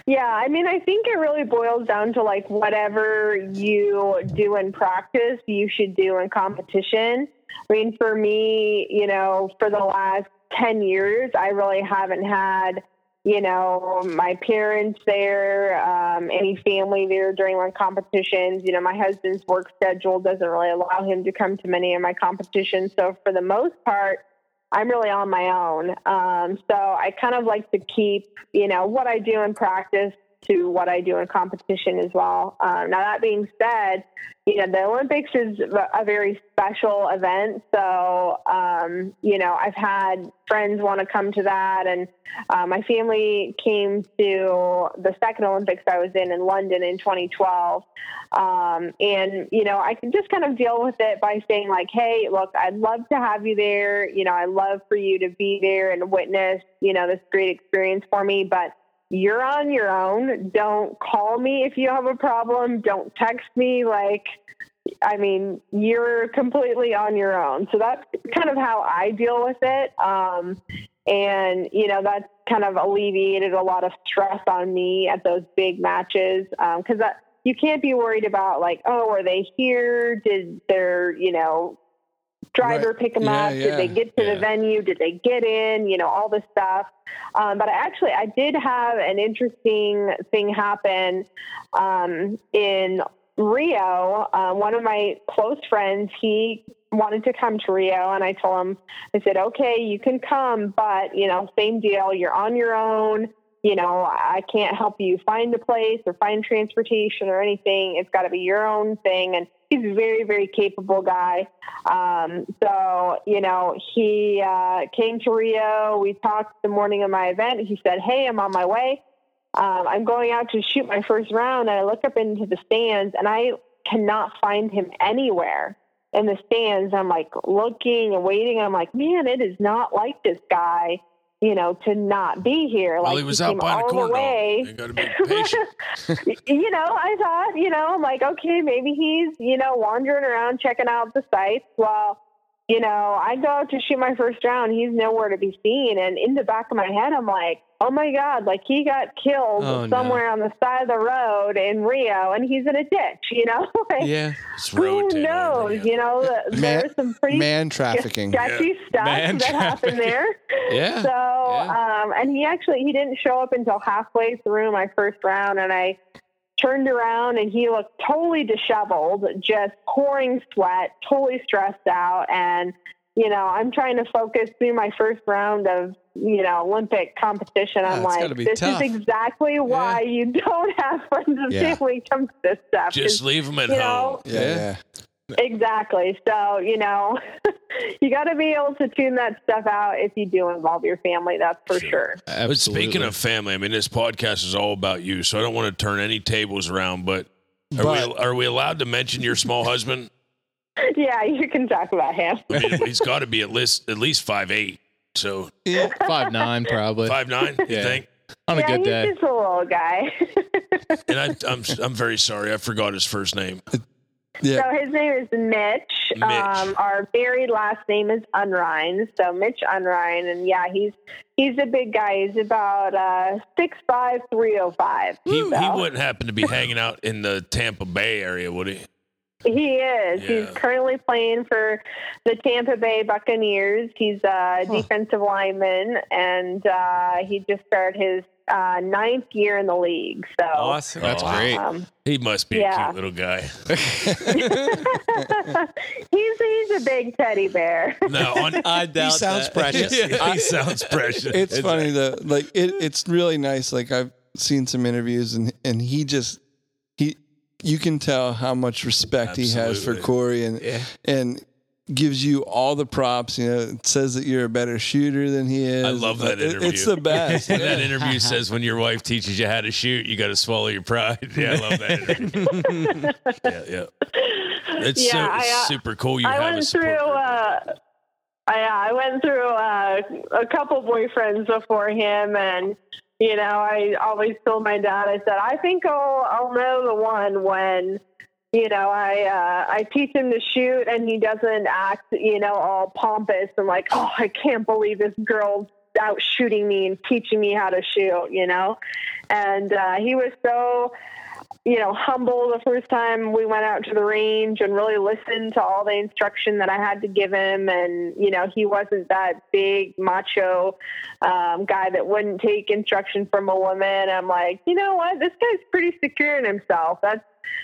Yeah, I mean, I think it really boils down to like whatever you do in practice, you should do in competition. I mean, for me, you know, for the last 10 years, I really haven't had, you know, my parents there, um, any family there during my competitions. You know, my husband's work schedule doesn't really allow him to come to many of my competitions. So for the most part, I'm really on my own. Um, so I kind of like to keep, you know, what I do in practice to what I do in competition as well. Um, now that being said, you know, the Olympics is a very special event. So, um, you know, I've had friends want to come to that, and uh, my family came to the second Olympics I was in in London in 2012. Um, and, you know, I can just kind of deal with it by saying, like, hey, look, I'd love to have you there. You know, I'd love for you to be there and witness, you know, this great experience for me. But you're on your own. Don't call me if you have a problem. Don't text me. Like, I mean, you're completely on your own. So that's kind of how I deal with it. Um, and, you know, that's kind of alleviated a lot of stress on me at those big matches. Because that, you can't be worried about like, oh, are they here? Did their, you know, driver Right. pick them Yeah, up? Did they get to the venue? Did they get in? You know, all this stuff. Um, but I actually, I did have an interesting thing happen um, in Rio. Uh, one of my close friends, he wanted to come to Rio, and I told him, I said, okay, you can come, but you know, same deal. You're on your own. You know, I can't help you find a place or find transportation or anything. It's got to be your own thing. And he's a very, very capable guy. Um, so, you know, he uh, came to Rio. We talked the morning of my event. He said, Hey, I'm on my way. Um, I'm going out to shoot my first round. And I look up into the stands and I cannot find him anywhere in the stands. I'm like looking and waiting. I'm like, man, it is not like this guy, you know, to not be here. Well, like he was came out a the corn. You got to be patient. you know, I thought, you know, I'm like, okay, maybe he's, you know, wandering around checking out the sites while, you know, I go out to shoot my first round. He's nowhere to be seen. And in the back of my head, I'm like, oh my God, like he got killed Oh, no. somewhere on the side of the road in Rio and he's in a ditch, you know? Like, Yeah. It's Who knows? You know, Man- there's some pretty man trafficking. sketchy stuff Man that happened there. Yeah. So, um, and he actually he didn't show up until halfway through my first round, and I turned around and he looked totally disheveled, just pouring sweat, totally stressed out, and you know I'm trying to focus through my first round of you know Olympic competition. I'm Yeah, like, this tough. is exactly why you don't have friends and Yeah. family come to this stuff. Just leave them at home. know, Yeah, yeah. Exactly. So, you know, you got to be able to tune that stuff out if you do involve your family. That's for sure. But speaking of family, I mean, this podcast is all about you, so I don't want to turn any tables around. But are we are we allowed to mention your small husband? Yeah, you can talk about him. I mean, he's got to be at least at least five eight. So Five nine probably. five nine, you Yeah. think? On a yeah, good he's day. just a little guy. And I, I'm I'm very sorry, I forgot his first name. Yeah. So his name is Mitch. Mitch. Um, our very last name is Unrein. So Mitch Unrein, and yeah, he's he's a big guy. He's about uh, six five, three oh five. He he wouldn't happen to be hanging out in the Tampa Bay area, would he? He is. He's currently playing for the Tampa Bay Buccaneers. He's a defensive lineman, and uh, he just started his uh, ninth year in the league. So Awesome. That's great. um, He must be a cute little guy. he's he's a big teddy bear. No, on, I doubt He sounds that. precious. he sounds precious. It's funny though. Like it, it's really nice. Like I've seen some interviews, and and he just he, you can tell how much respect he has for Corey, and Yeah. and gives you all the props. You know, it says that you're a better shooter than he is. I love that It- interview. It's the best. And that interview says when your wife teaches you how to shoot, you got to swallow your pride. Yeah, I love that. interview. yeah, yeah. It's Yeah, so I, it's uh, super cool. You I have a went support through. Uh, I, I went through uh, a couple boyfriends before him, and you know, I always told my dad. I said, I think I'll I'll know the one when. You know, I uh, I teach him to shoot, and he doesn't act, you know, all pompous and like, oh, I can't believe this girl's out shooting me and teaching me how to shoot. You know, and uh, he was so you know, humble the first time we went out to the range and really listened to all the instruction that I had to give him. And, you know, he wasn't that big macho um, guy that wouldn't take instruction from a woman. I'm like, you know what? This guy's pretty secure in himself. That's,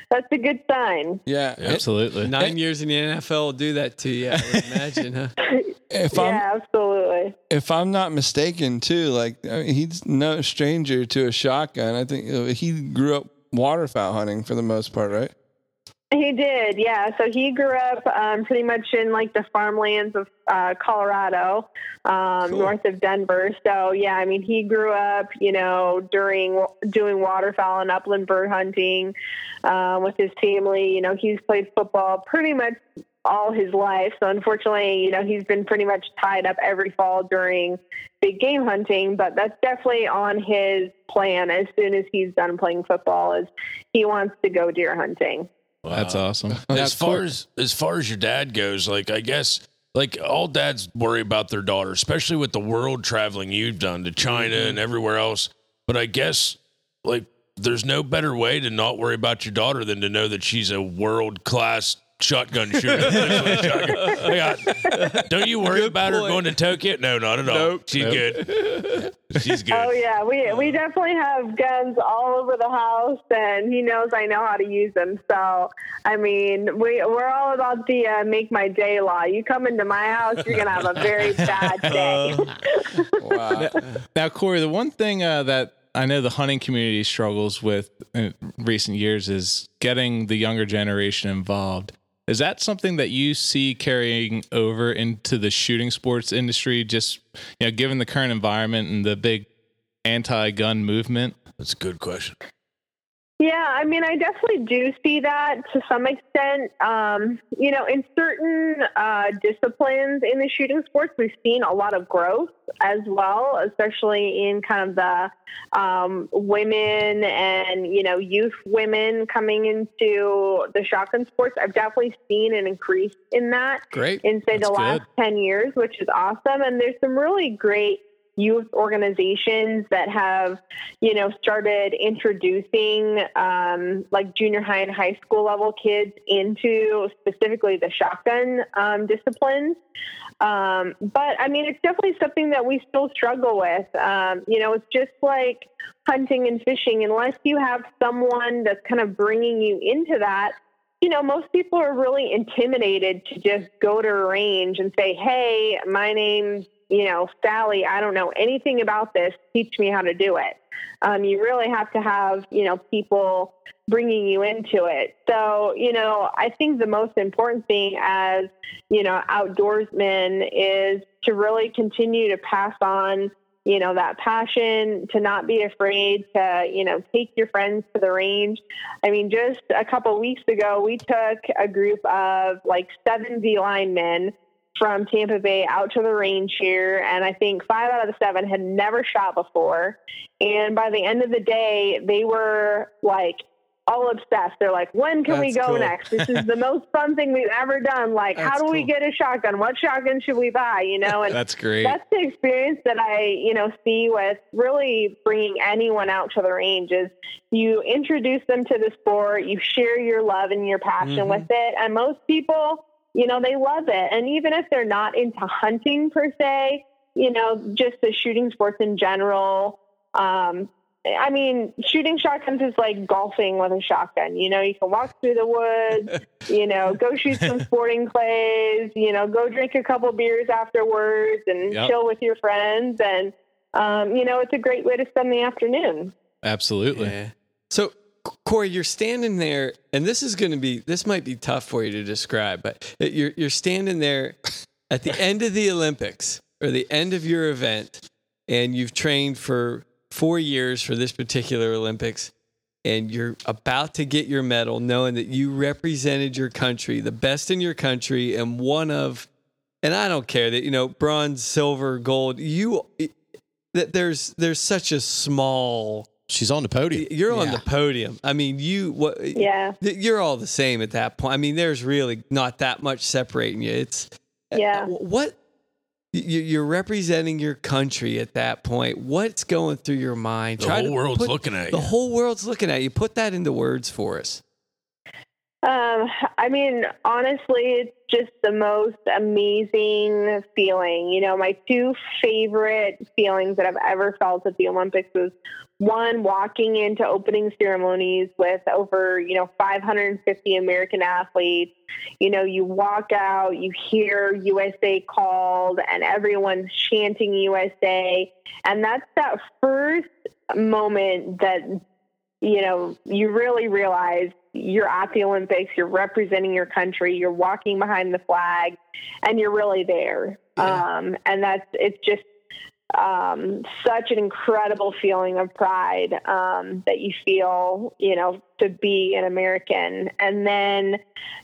that's a good sign. Yeah. Absolutely. Nine years in the NFL will do that to you. I would imagine, huh? If I'm yeah, absolutely. if I'm not mistaken, too, like I mean, he's no stranger to a shotgun. I think he grew up waterfowl hunting for the most part, right? He did, yeah. So he grew up um, pretty much in like the farmlands of uh, Colorado, um, north of Denver. So yeah, I mean, he grew up, you know, during doing waterfowl and upland bird hunting uh, with his family. You know, he's played football pretty much all his life. So unfortunately, you know, he's been pretty much tied up every fall during big game hunting. But that's definitely on his plan as soon as he's done playing football. Is he wants to go deer hunting. That's awesome. as far as as far as your dad goes, like I guess like all dads worry about their daughter, especially with the world traveling you've done to China Mm-hmm. and everywhere else. But I guess like there's no better way to not worry about your daughter than to know that she's a world class shotgun shooter. I got- don't you worry about her going to Tokyo? No, not at all. Nope, She's good. She's good. Oh yeah, we we definitely have guns all over the house, and he knows I know how to use them. So I mean, we we're all about the uh, make my day law. You come into my house, you're gonna have a very bad day. Now, now, Corey, the one thing uh, that I know the hunting community struggles with in recent years is getting the younger generation involved. Is that something that you see carrying over into the shooting sports industry? Just you know, given the current environment and the big anti-gun movement. That's a good question. Yeah, I mean, I definitely do see that to some extent. Um, you know, in certain uh, disciplines in the shooting sports, we've seen a lot of growth as well, especially in kind of the um, women and, you know, youth women coming into the shotgun sports. I've definitely seen an increase in that Great. in, say, the That's last 10 years, which is awesome. And there's some really great youth organizations that have, you know, started introducing um, like junior high and high school level kids into specifically the shotgun um, disciplines. Um, but I mean, it's definitely something that we still struggle with. Um, you know, it's just like hunting and fishing. Unless you have someone that's kind of bringing you into that, you know, most people are really intimidated to just go to a range and say, Hey, my name's, you know, Sally. I don't know anything about this. Teach me how to do it. Um, you really have to have, you know, people bringing you into it. So, you know, I think the most important thing as, you know, outdoorsmen is to really continue to pass on you know that passion to not be afraid to you know take your friends to the range i mean just a couple weeks ago we took a group of like seven z linemen from tampa bay out to the range here and i think five out of the seven had never shot before and by the end of the day they were like all obsessed. They're like, when can we go cool. next? This is the most fun thing we've ever done. Like, how That's do we get a shotgun? What shotgun should we buy? You know, and That's great. that's the experience that I, you know, see with really bringing anyone out to the range is you introduce them to the sport, you share your love and your passion Mhm. with it, and most people, you know, they love it. And even if they're not into hunting per se, you know, just the shooting sports in general, um, I mean, shooting shotguns is like golfing with a shotgun. You know, you can walk through the woods, you know, go shoot some sporting clays, you know, go drink a couple beers afterwards and Yep. chill with your friends. And, um, you know, it's a great way to spend the afternoon. Absolutely. Yeah. So, C- Corey, you're standing there, and this is going to be this might be tough for you to describe, but you're you're standing there at the end of the Olympics or the end of your event, and you've trained for four years for this particular Olympics, and you're about to get your medal, knowing that you represented your country, the best in your country, and one of, and I don't care that you know bronze, silver, gold. You that there's there's such a small She's on the podium. you're on the podium. I mean, you what? Yeah. th- You're all the same at that point. I mean, there's really not that much separating you. It's Yeah. uh, what you- you're representing your country at that point. What's going through your mind? The Try whole to world's put- looking at you. The whole world's looking at you. Put that into words for us. Um, I mean, honestly, it's just the most amazing feeling. You know, my two favorite feelings that I've ever felt at the Olympics was one, walking into opening ceremonies with over, you know, 550 American athletes. You know, you walk out, you hear USA called, and everyone's chanting USA. And that's that first moment that you know, you really realize you're at the Olympics, you're representing your country, you're walking behind the flag, and you're really there. Um, and that's, it's just um, such an incredible feeling of pride um, that you feel, you know, to be an American. And then,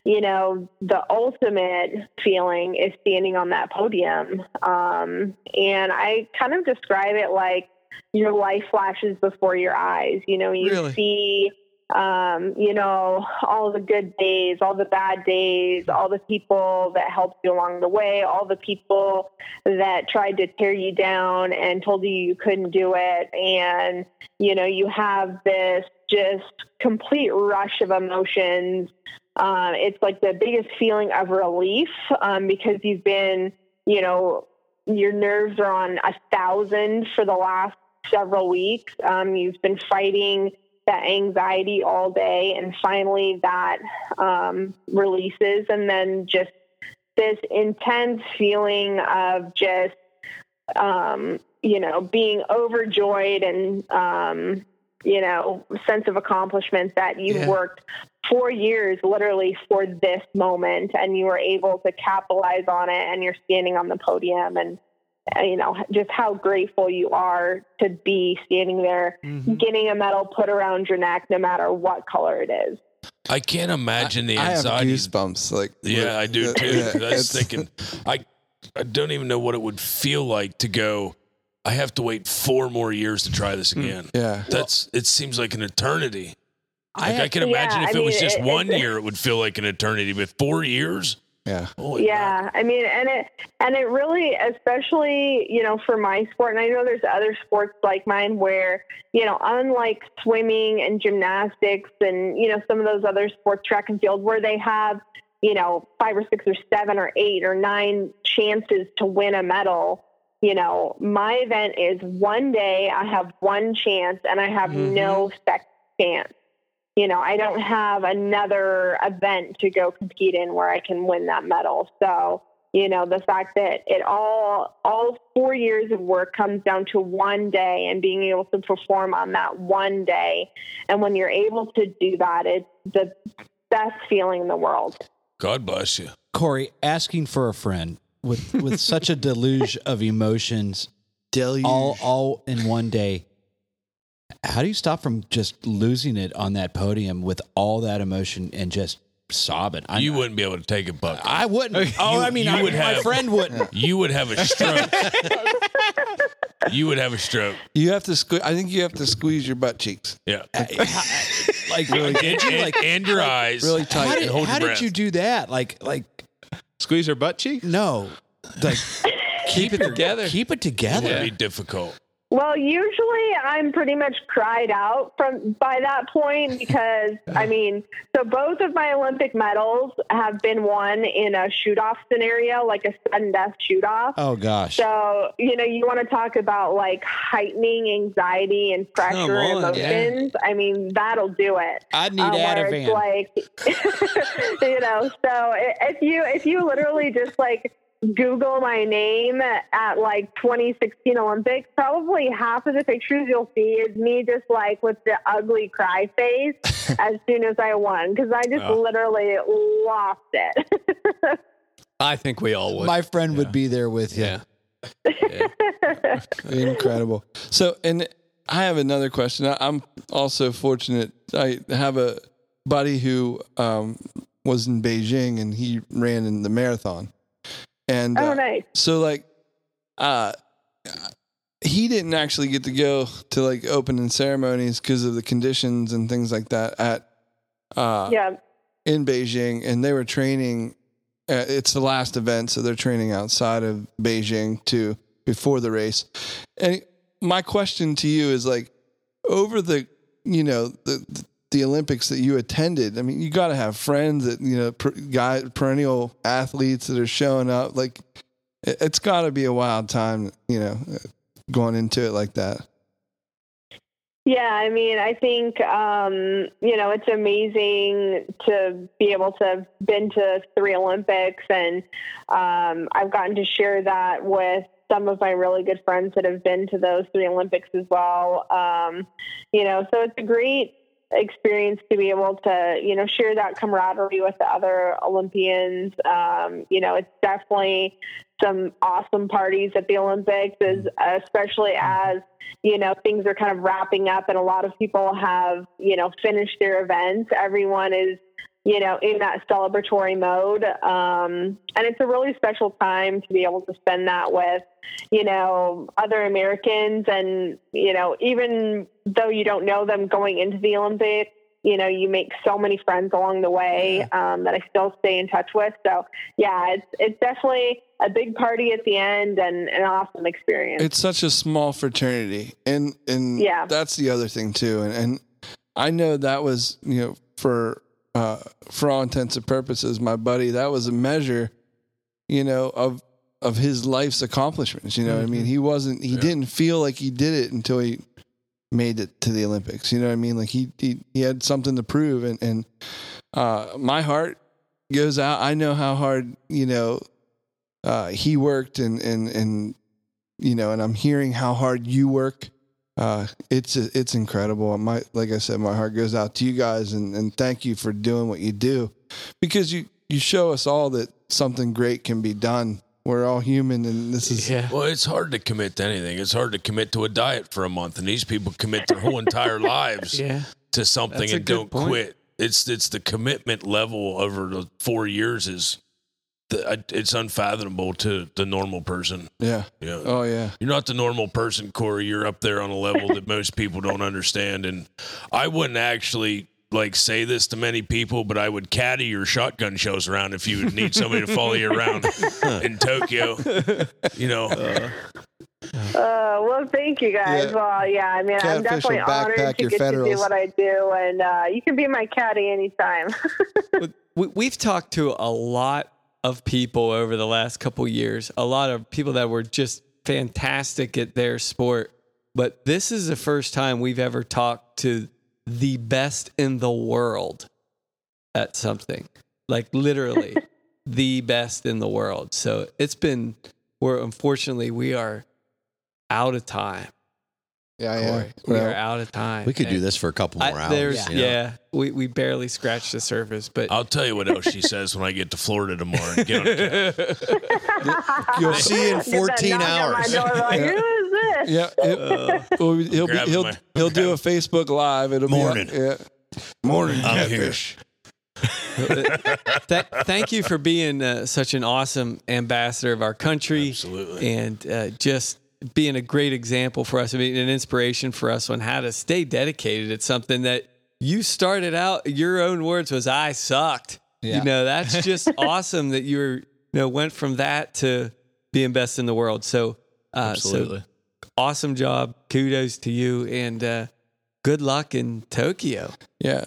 you know, the ultimate feeling is standing on that podium. Um, and I kind of describe it like, your life flashes before your eyes. You know, you Really? see, um, you know, all the good days, all the bad days, all the people that helped you along the way, all the people that tried to tear you down and told you you couldn't do it. And, you know, you have this just complete rush of emotions. Um, it's like the biggest feeling of relief um, because you've been, you know, your nerves are on a thousand for the last several weeks. Um, you've been fighting that anxiety all day, and finally that um, releases, and then just this intense feeling of just, um, you know, being overjoyed and, um, you know, sense of accomplishment that you've Yeah. worked four years literally for this moment and you were able to capitalize on it and you're standing on the podium and Uh, you know just how grateful you are to be standing there mm-hmm. getting a medal put around your neck no matter what color it is I can't imagine the I have anxiety. goosebumps. Like, Yeah, I do too. Yeah, 'cause I was thinking, I, I don't even know what it would feel like to go. I have to wait four more years to try this hmm. again. Yeah. That's. it seems like an eternity. I Like I, can Yeah, imagine if I it was just it- one it's- year, it would feel like an eternity. But four years, Yeah. holy yeah i mean and it and it really especially you know for my sport and i know there's other sports like mine where you know unlike swimming and gymnastics and you know some of those other sports track and field where they have you know five or six or seven or eight or nine chances to win a medal you know my event is one day i have one chance and i have no mm-hmm. second chance you know, I don't have another event to go compete in where I can win that medal. So, you know, the fact that it all all four years of work comes down to one day and being able to perform on that one day. And when you're able to do that, it's the best feeling in the world. God bless you. Corey, asking for a friend with with such a deluge of emotions, Deluge. all all in one day. How do you stop from just losing it on that podium with all that emotion and just sobbing? I, You wouldn't be able to take it, Buck. I wouldn't. Oh, You- I mean, you I, would my have- friend wouldn't. You would have a stroke. you would have a stroke. You have to sque- I think you have to squeeze your butt cheeks. Yeah. Uh, uh, like, and, did you and- like and your eyes. Really tight. How and did, hold how your did you do that? Like, like Squeeze her butt cheeks? no, like Keep it together. keep it together. It would together. be difficult. Well, usually I'm pretty much cried out from by that point because I mean, so both of my Olympic medals have been won in a shoot off scenario, like a sudden death shoot off. Oh gosh. So, you know, you want to talk about like heightening anxiety and pressure and on, yeah. emotions. I mean, that'll do it. I need Um, where Ativan. it's like, you know, so if you if you literally just like Google my name at like 2016 Olympics, probably half of the pictures you'll see is me just like with the ugly cry face as soon as I won because I just literally lost it. I think we all would. My friend would be there with you. yeah. Incredible. So, and I have another question. I- I'm also fortunate. I have a buddy who um, was in Beijing and he ran in the marathon. And oh, uh, nice. so, like, uh, he didn't actually get to go to like opening ceremonies because of the conditions and things like that at uh, Yeah. in Beijing, and they were training. Uh, it's the last event, so they're training outside of Beijing to before the race. And my question to you is like, over the you know the the Olympics that you attended. I mean, you got to have friends that you know per, guy perennial athletes that are showing up. Like, it, it's got to be a wild time, you know, going into it like that. Yeah, I mean, I think um, you know it's amazing to be able to have been to three Olympics, and um, I've gotten to share that with some of my really good friends that have been to those three Olympics as well. Um, you know, so it's a great experience to be able to you know share that camaraderie with the other Olympians. Um, you know, it's definitely some awesome parties at the Olympics, as especially as you know things are kind of wrapping up and a lot of people have you know finished their events everyone is you know in that celebratory mode. Um, and it's a really special time to be able to spend that with you know other americans. And you know even though you don't know them going into the olympics you know you make so many friends along the way um, that i still stay in touch with. So yeah it's it's definitely a big party at the end and an awesome experience. It's such a small fraternity, and and Yeah. that's the other thing too. And and I know that was you know for uh, for all intents and purposes, my buddy. That was a measure, you know, of of his life's accomplishments. You know, what I mean, he wasn't. He didn't feel like he did it until he made it to the Olympics. You know what I mean? Like he he, he had something to prove, and and uh, my heart goes out. I know how hard you know uh, he worked, and and and you know, and I'm hearing how hard you work. Uh, it's it's incredible. My like I said, my heart goes out to you guys, and and thank you for doing what you do, because you you show us all that something great can be done. We're all human, and this is yeah. Well, it's hard to commit to anything. It's hard to commit to a diet for a month, and these people commit their whole entire lives Yeah. to something That's and don't point. quit. It's it's the commitment level over the four years is the, it's unfathomable to the normal person. yeah. Yeah. Oh yeah. You're not the normal person, Corey. You're up there on a level that most people don't understand. And I wouldn't actually like say this to many people, but I would caddy your shotgun shows around if you would need somebody to follow you around in Tokyo. You know, Uh, well, thank you guys. Yeah. Well, yeah, I mean, I'm definitely will honored to your get to do what I do, and uh, you can be my caddy anytime. we, we've talked to a lot of people over the last couple years, a lot of people that were just fantastic at their sport. But this is the first time we've ever talked to the best in the world at something, like literally the best in the world. So it's been, we're unfortunately, we are out of time. Yeah, yeah. Corey. We Well, are out of time. We could do this for a couple I- more hours. there's, you know? yeah, we, we barely scratched the surface, but I'll tell you what else she says when I get to Florida tomorrow. and Get on the You'll See you in 14 knock on my hours. door, like, Who is this? Yeah, it- well, he'll be, he'll my- he'll do a Facebook live. It'll Morning. be yeah. Morning. I'm here. Th- thank you for being uh, such an awesome ambassador of our country. Absolutely. And uh, just being a great example for us, I mean, an inspiration for us on how to stay dedicated at something that you started out, your own words was, I sucked. Yeah. You know, that's just awesome that you were, you know, went from that to being best in the world. So, uh, Absolutely. so awesome job. Kudos to you and uh, good luck in Tokyo. Yeah.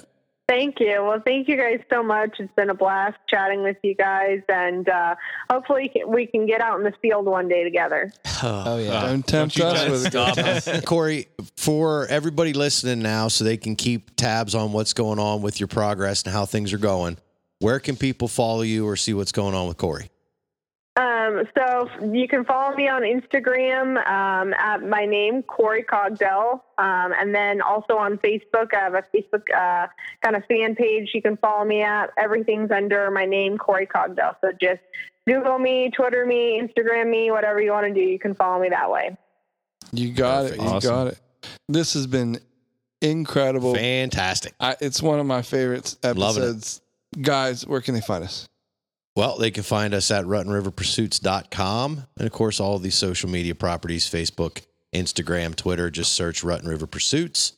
Thank you. Well, thank you guys so much. It's been a blast chatting with you guys, and uh, hopefully we can get out in the field one day together. Oh yeah. Don't tempt you us with a good Stop. Corey, for everybody listening now, so they can keep tabs on what's going on with your progress and how things are going, where can people follow you or see what's going on with Corey? Um, so you can follow me on Instagram um, at my name, Corey Cogdell. Um, and then also on Facebook, I have a Facebook uh, kind of fan page you can follow me at. Everything's under my name, Corey Cogdell. So just Google me, Twitter me, Instagram me, whatever you want to do, you can follow me that way. You got it. Perfect. You Awesome. got it. This has been incredible. Fantastic. I, it's one of my favorite Loving it. episodes. Guys, where can they find us? Well, they can find us at rutandriverpursuits.com. And of course, all of these social media properties Facebook, Instagram, Twitter. Just search Rut and River Pursuits.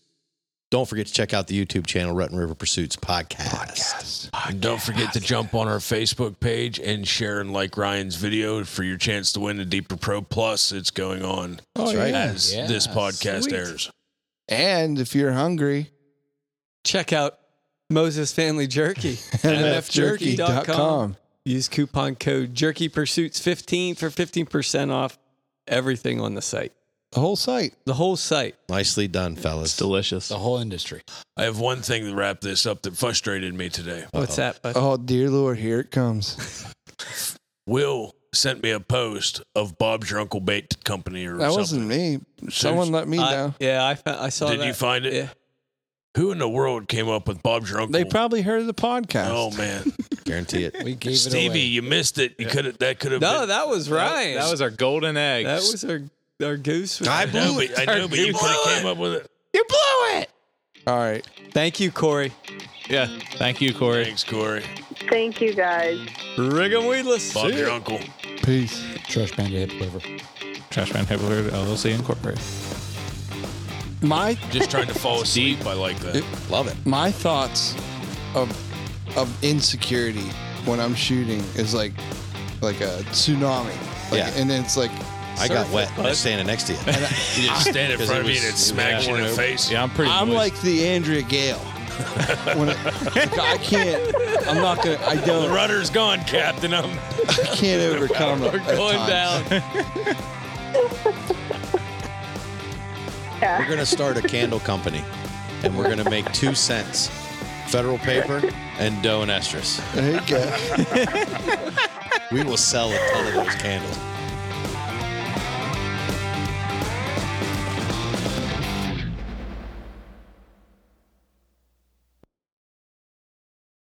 Don't forget to check out the YouTube channel, Rut and River Pursuits Podcast. And don't forget to jump on our Facebook page and share and like Ryan's video for your chance to win the Deeper Pro Plus. It's going on Oh, right. yeah. as this podcast sweet. airs. And if you're hungry, Check out Moses Family Jerky. mfjerky.com. Use coupon code Jerky Pursuits 15 for 15% off everything on the site. The whole site. The whole site. Nicely done, fellas. It's delicious. The whole industry. I have one thing to wrap this up that frustrated me today. What's that? bud? Oh, dear Lord, here it comes. Will sent me a post of Bob's Your Uncle Bait Company or That something. wasn't me. Someone let me I- down. yeah, I, fa- I saw it. Did that. you find it? Yeah. Who in the world came up with Bob's Your Uncle? They probably heard the podcast. oh man, Guarantee it. We gave it Stevie, away. you missed it. You could have. That could have. Been. No, been, that was Ryan. That was our golden egg. That was our, our goose. I blew it. I know, but you could have came up with it. You blew it. All right. Thank you, Corey. yeah. Thank you, Corey. Thanks, Corey. Thank you guys. Rig 'em weedless. Bob's your uncle. Peace. Trash Bandit Hip Liver. Trashman Hibbler LLC Incorporated. My Just trying to fall asleep. I like that. Love it. my thoughts of of insecurity when I'm shooting is like like a tsunami. Like, Yeah. And then it's like I got wet standing next to you. You just stand in 'Cause front it of me was- and it it smacks you in the face. Yeah, I'm pretty. I'm moist. like the Andrea Gale. when it, like, I can't. I'm not gonna. I The don't. The rudder's gone, Captain. I'm I can't overcome it. We're at going times. down. We're going to start a candle company and we're going to make two scents federal paper and doe and estrus. There you go. We will sell a ton of those candles.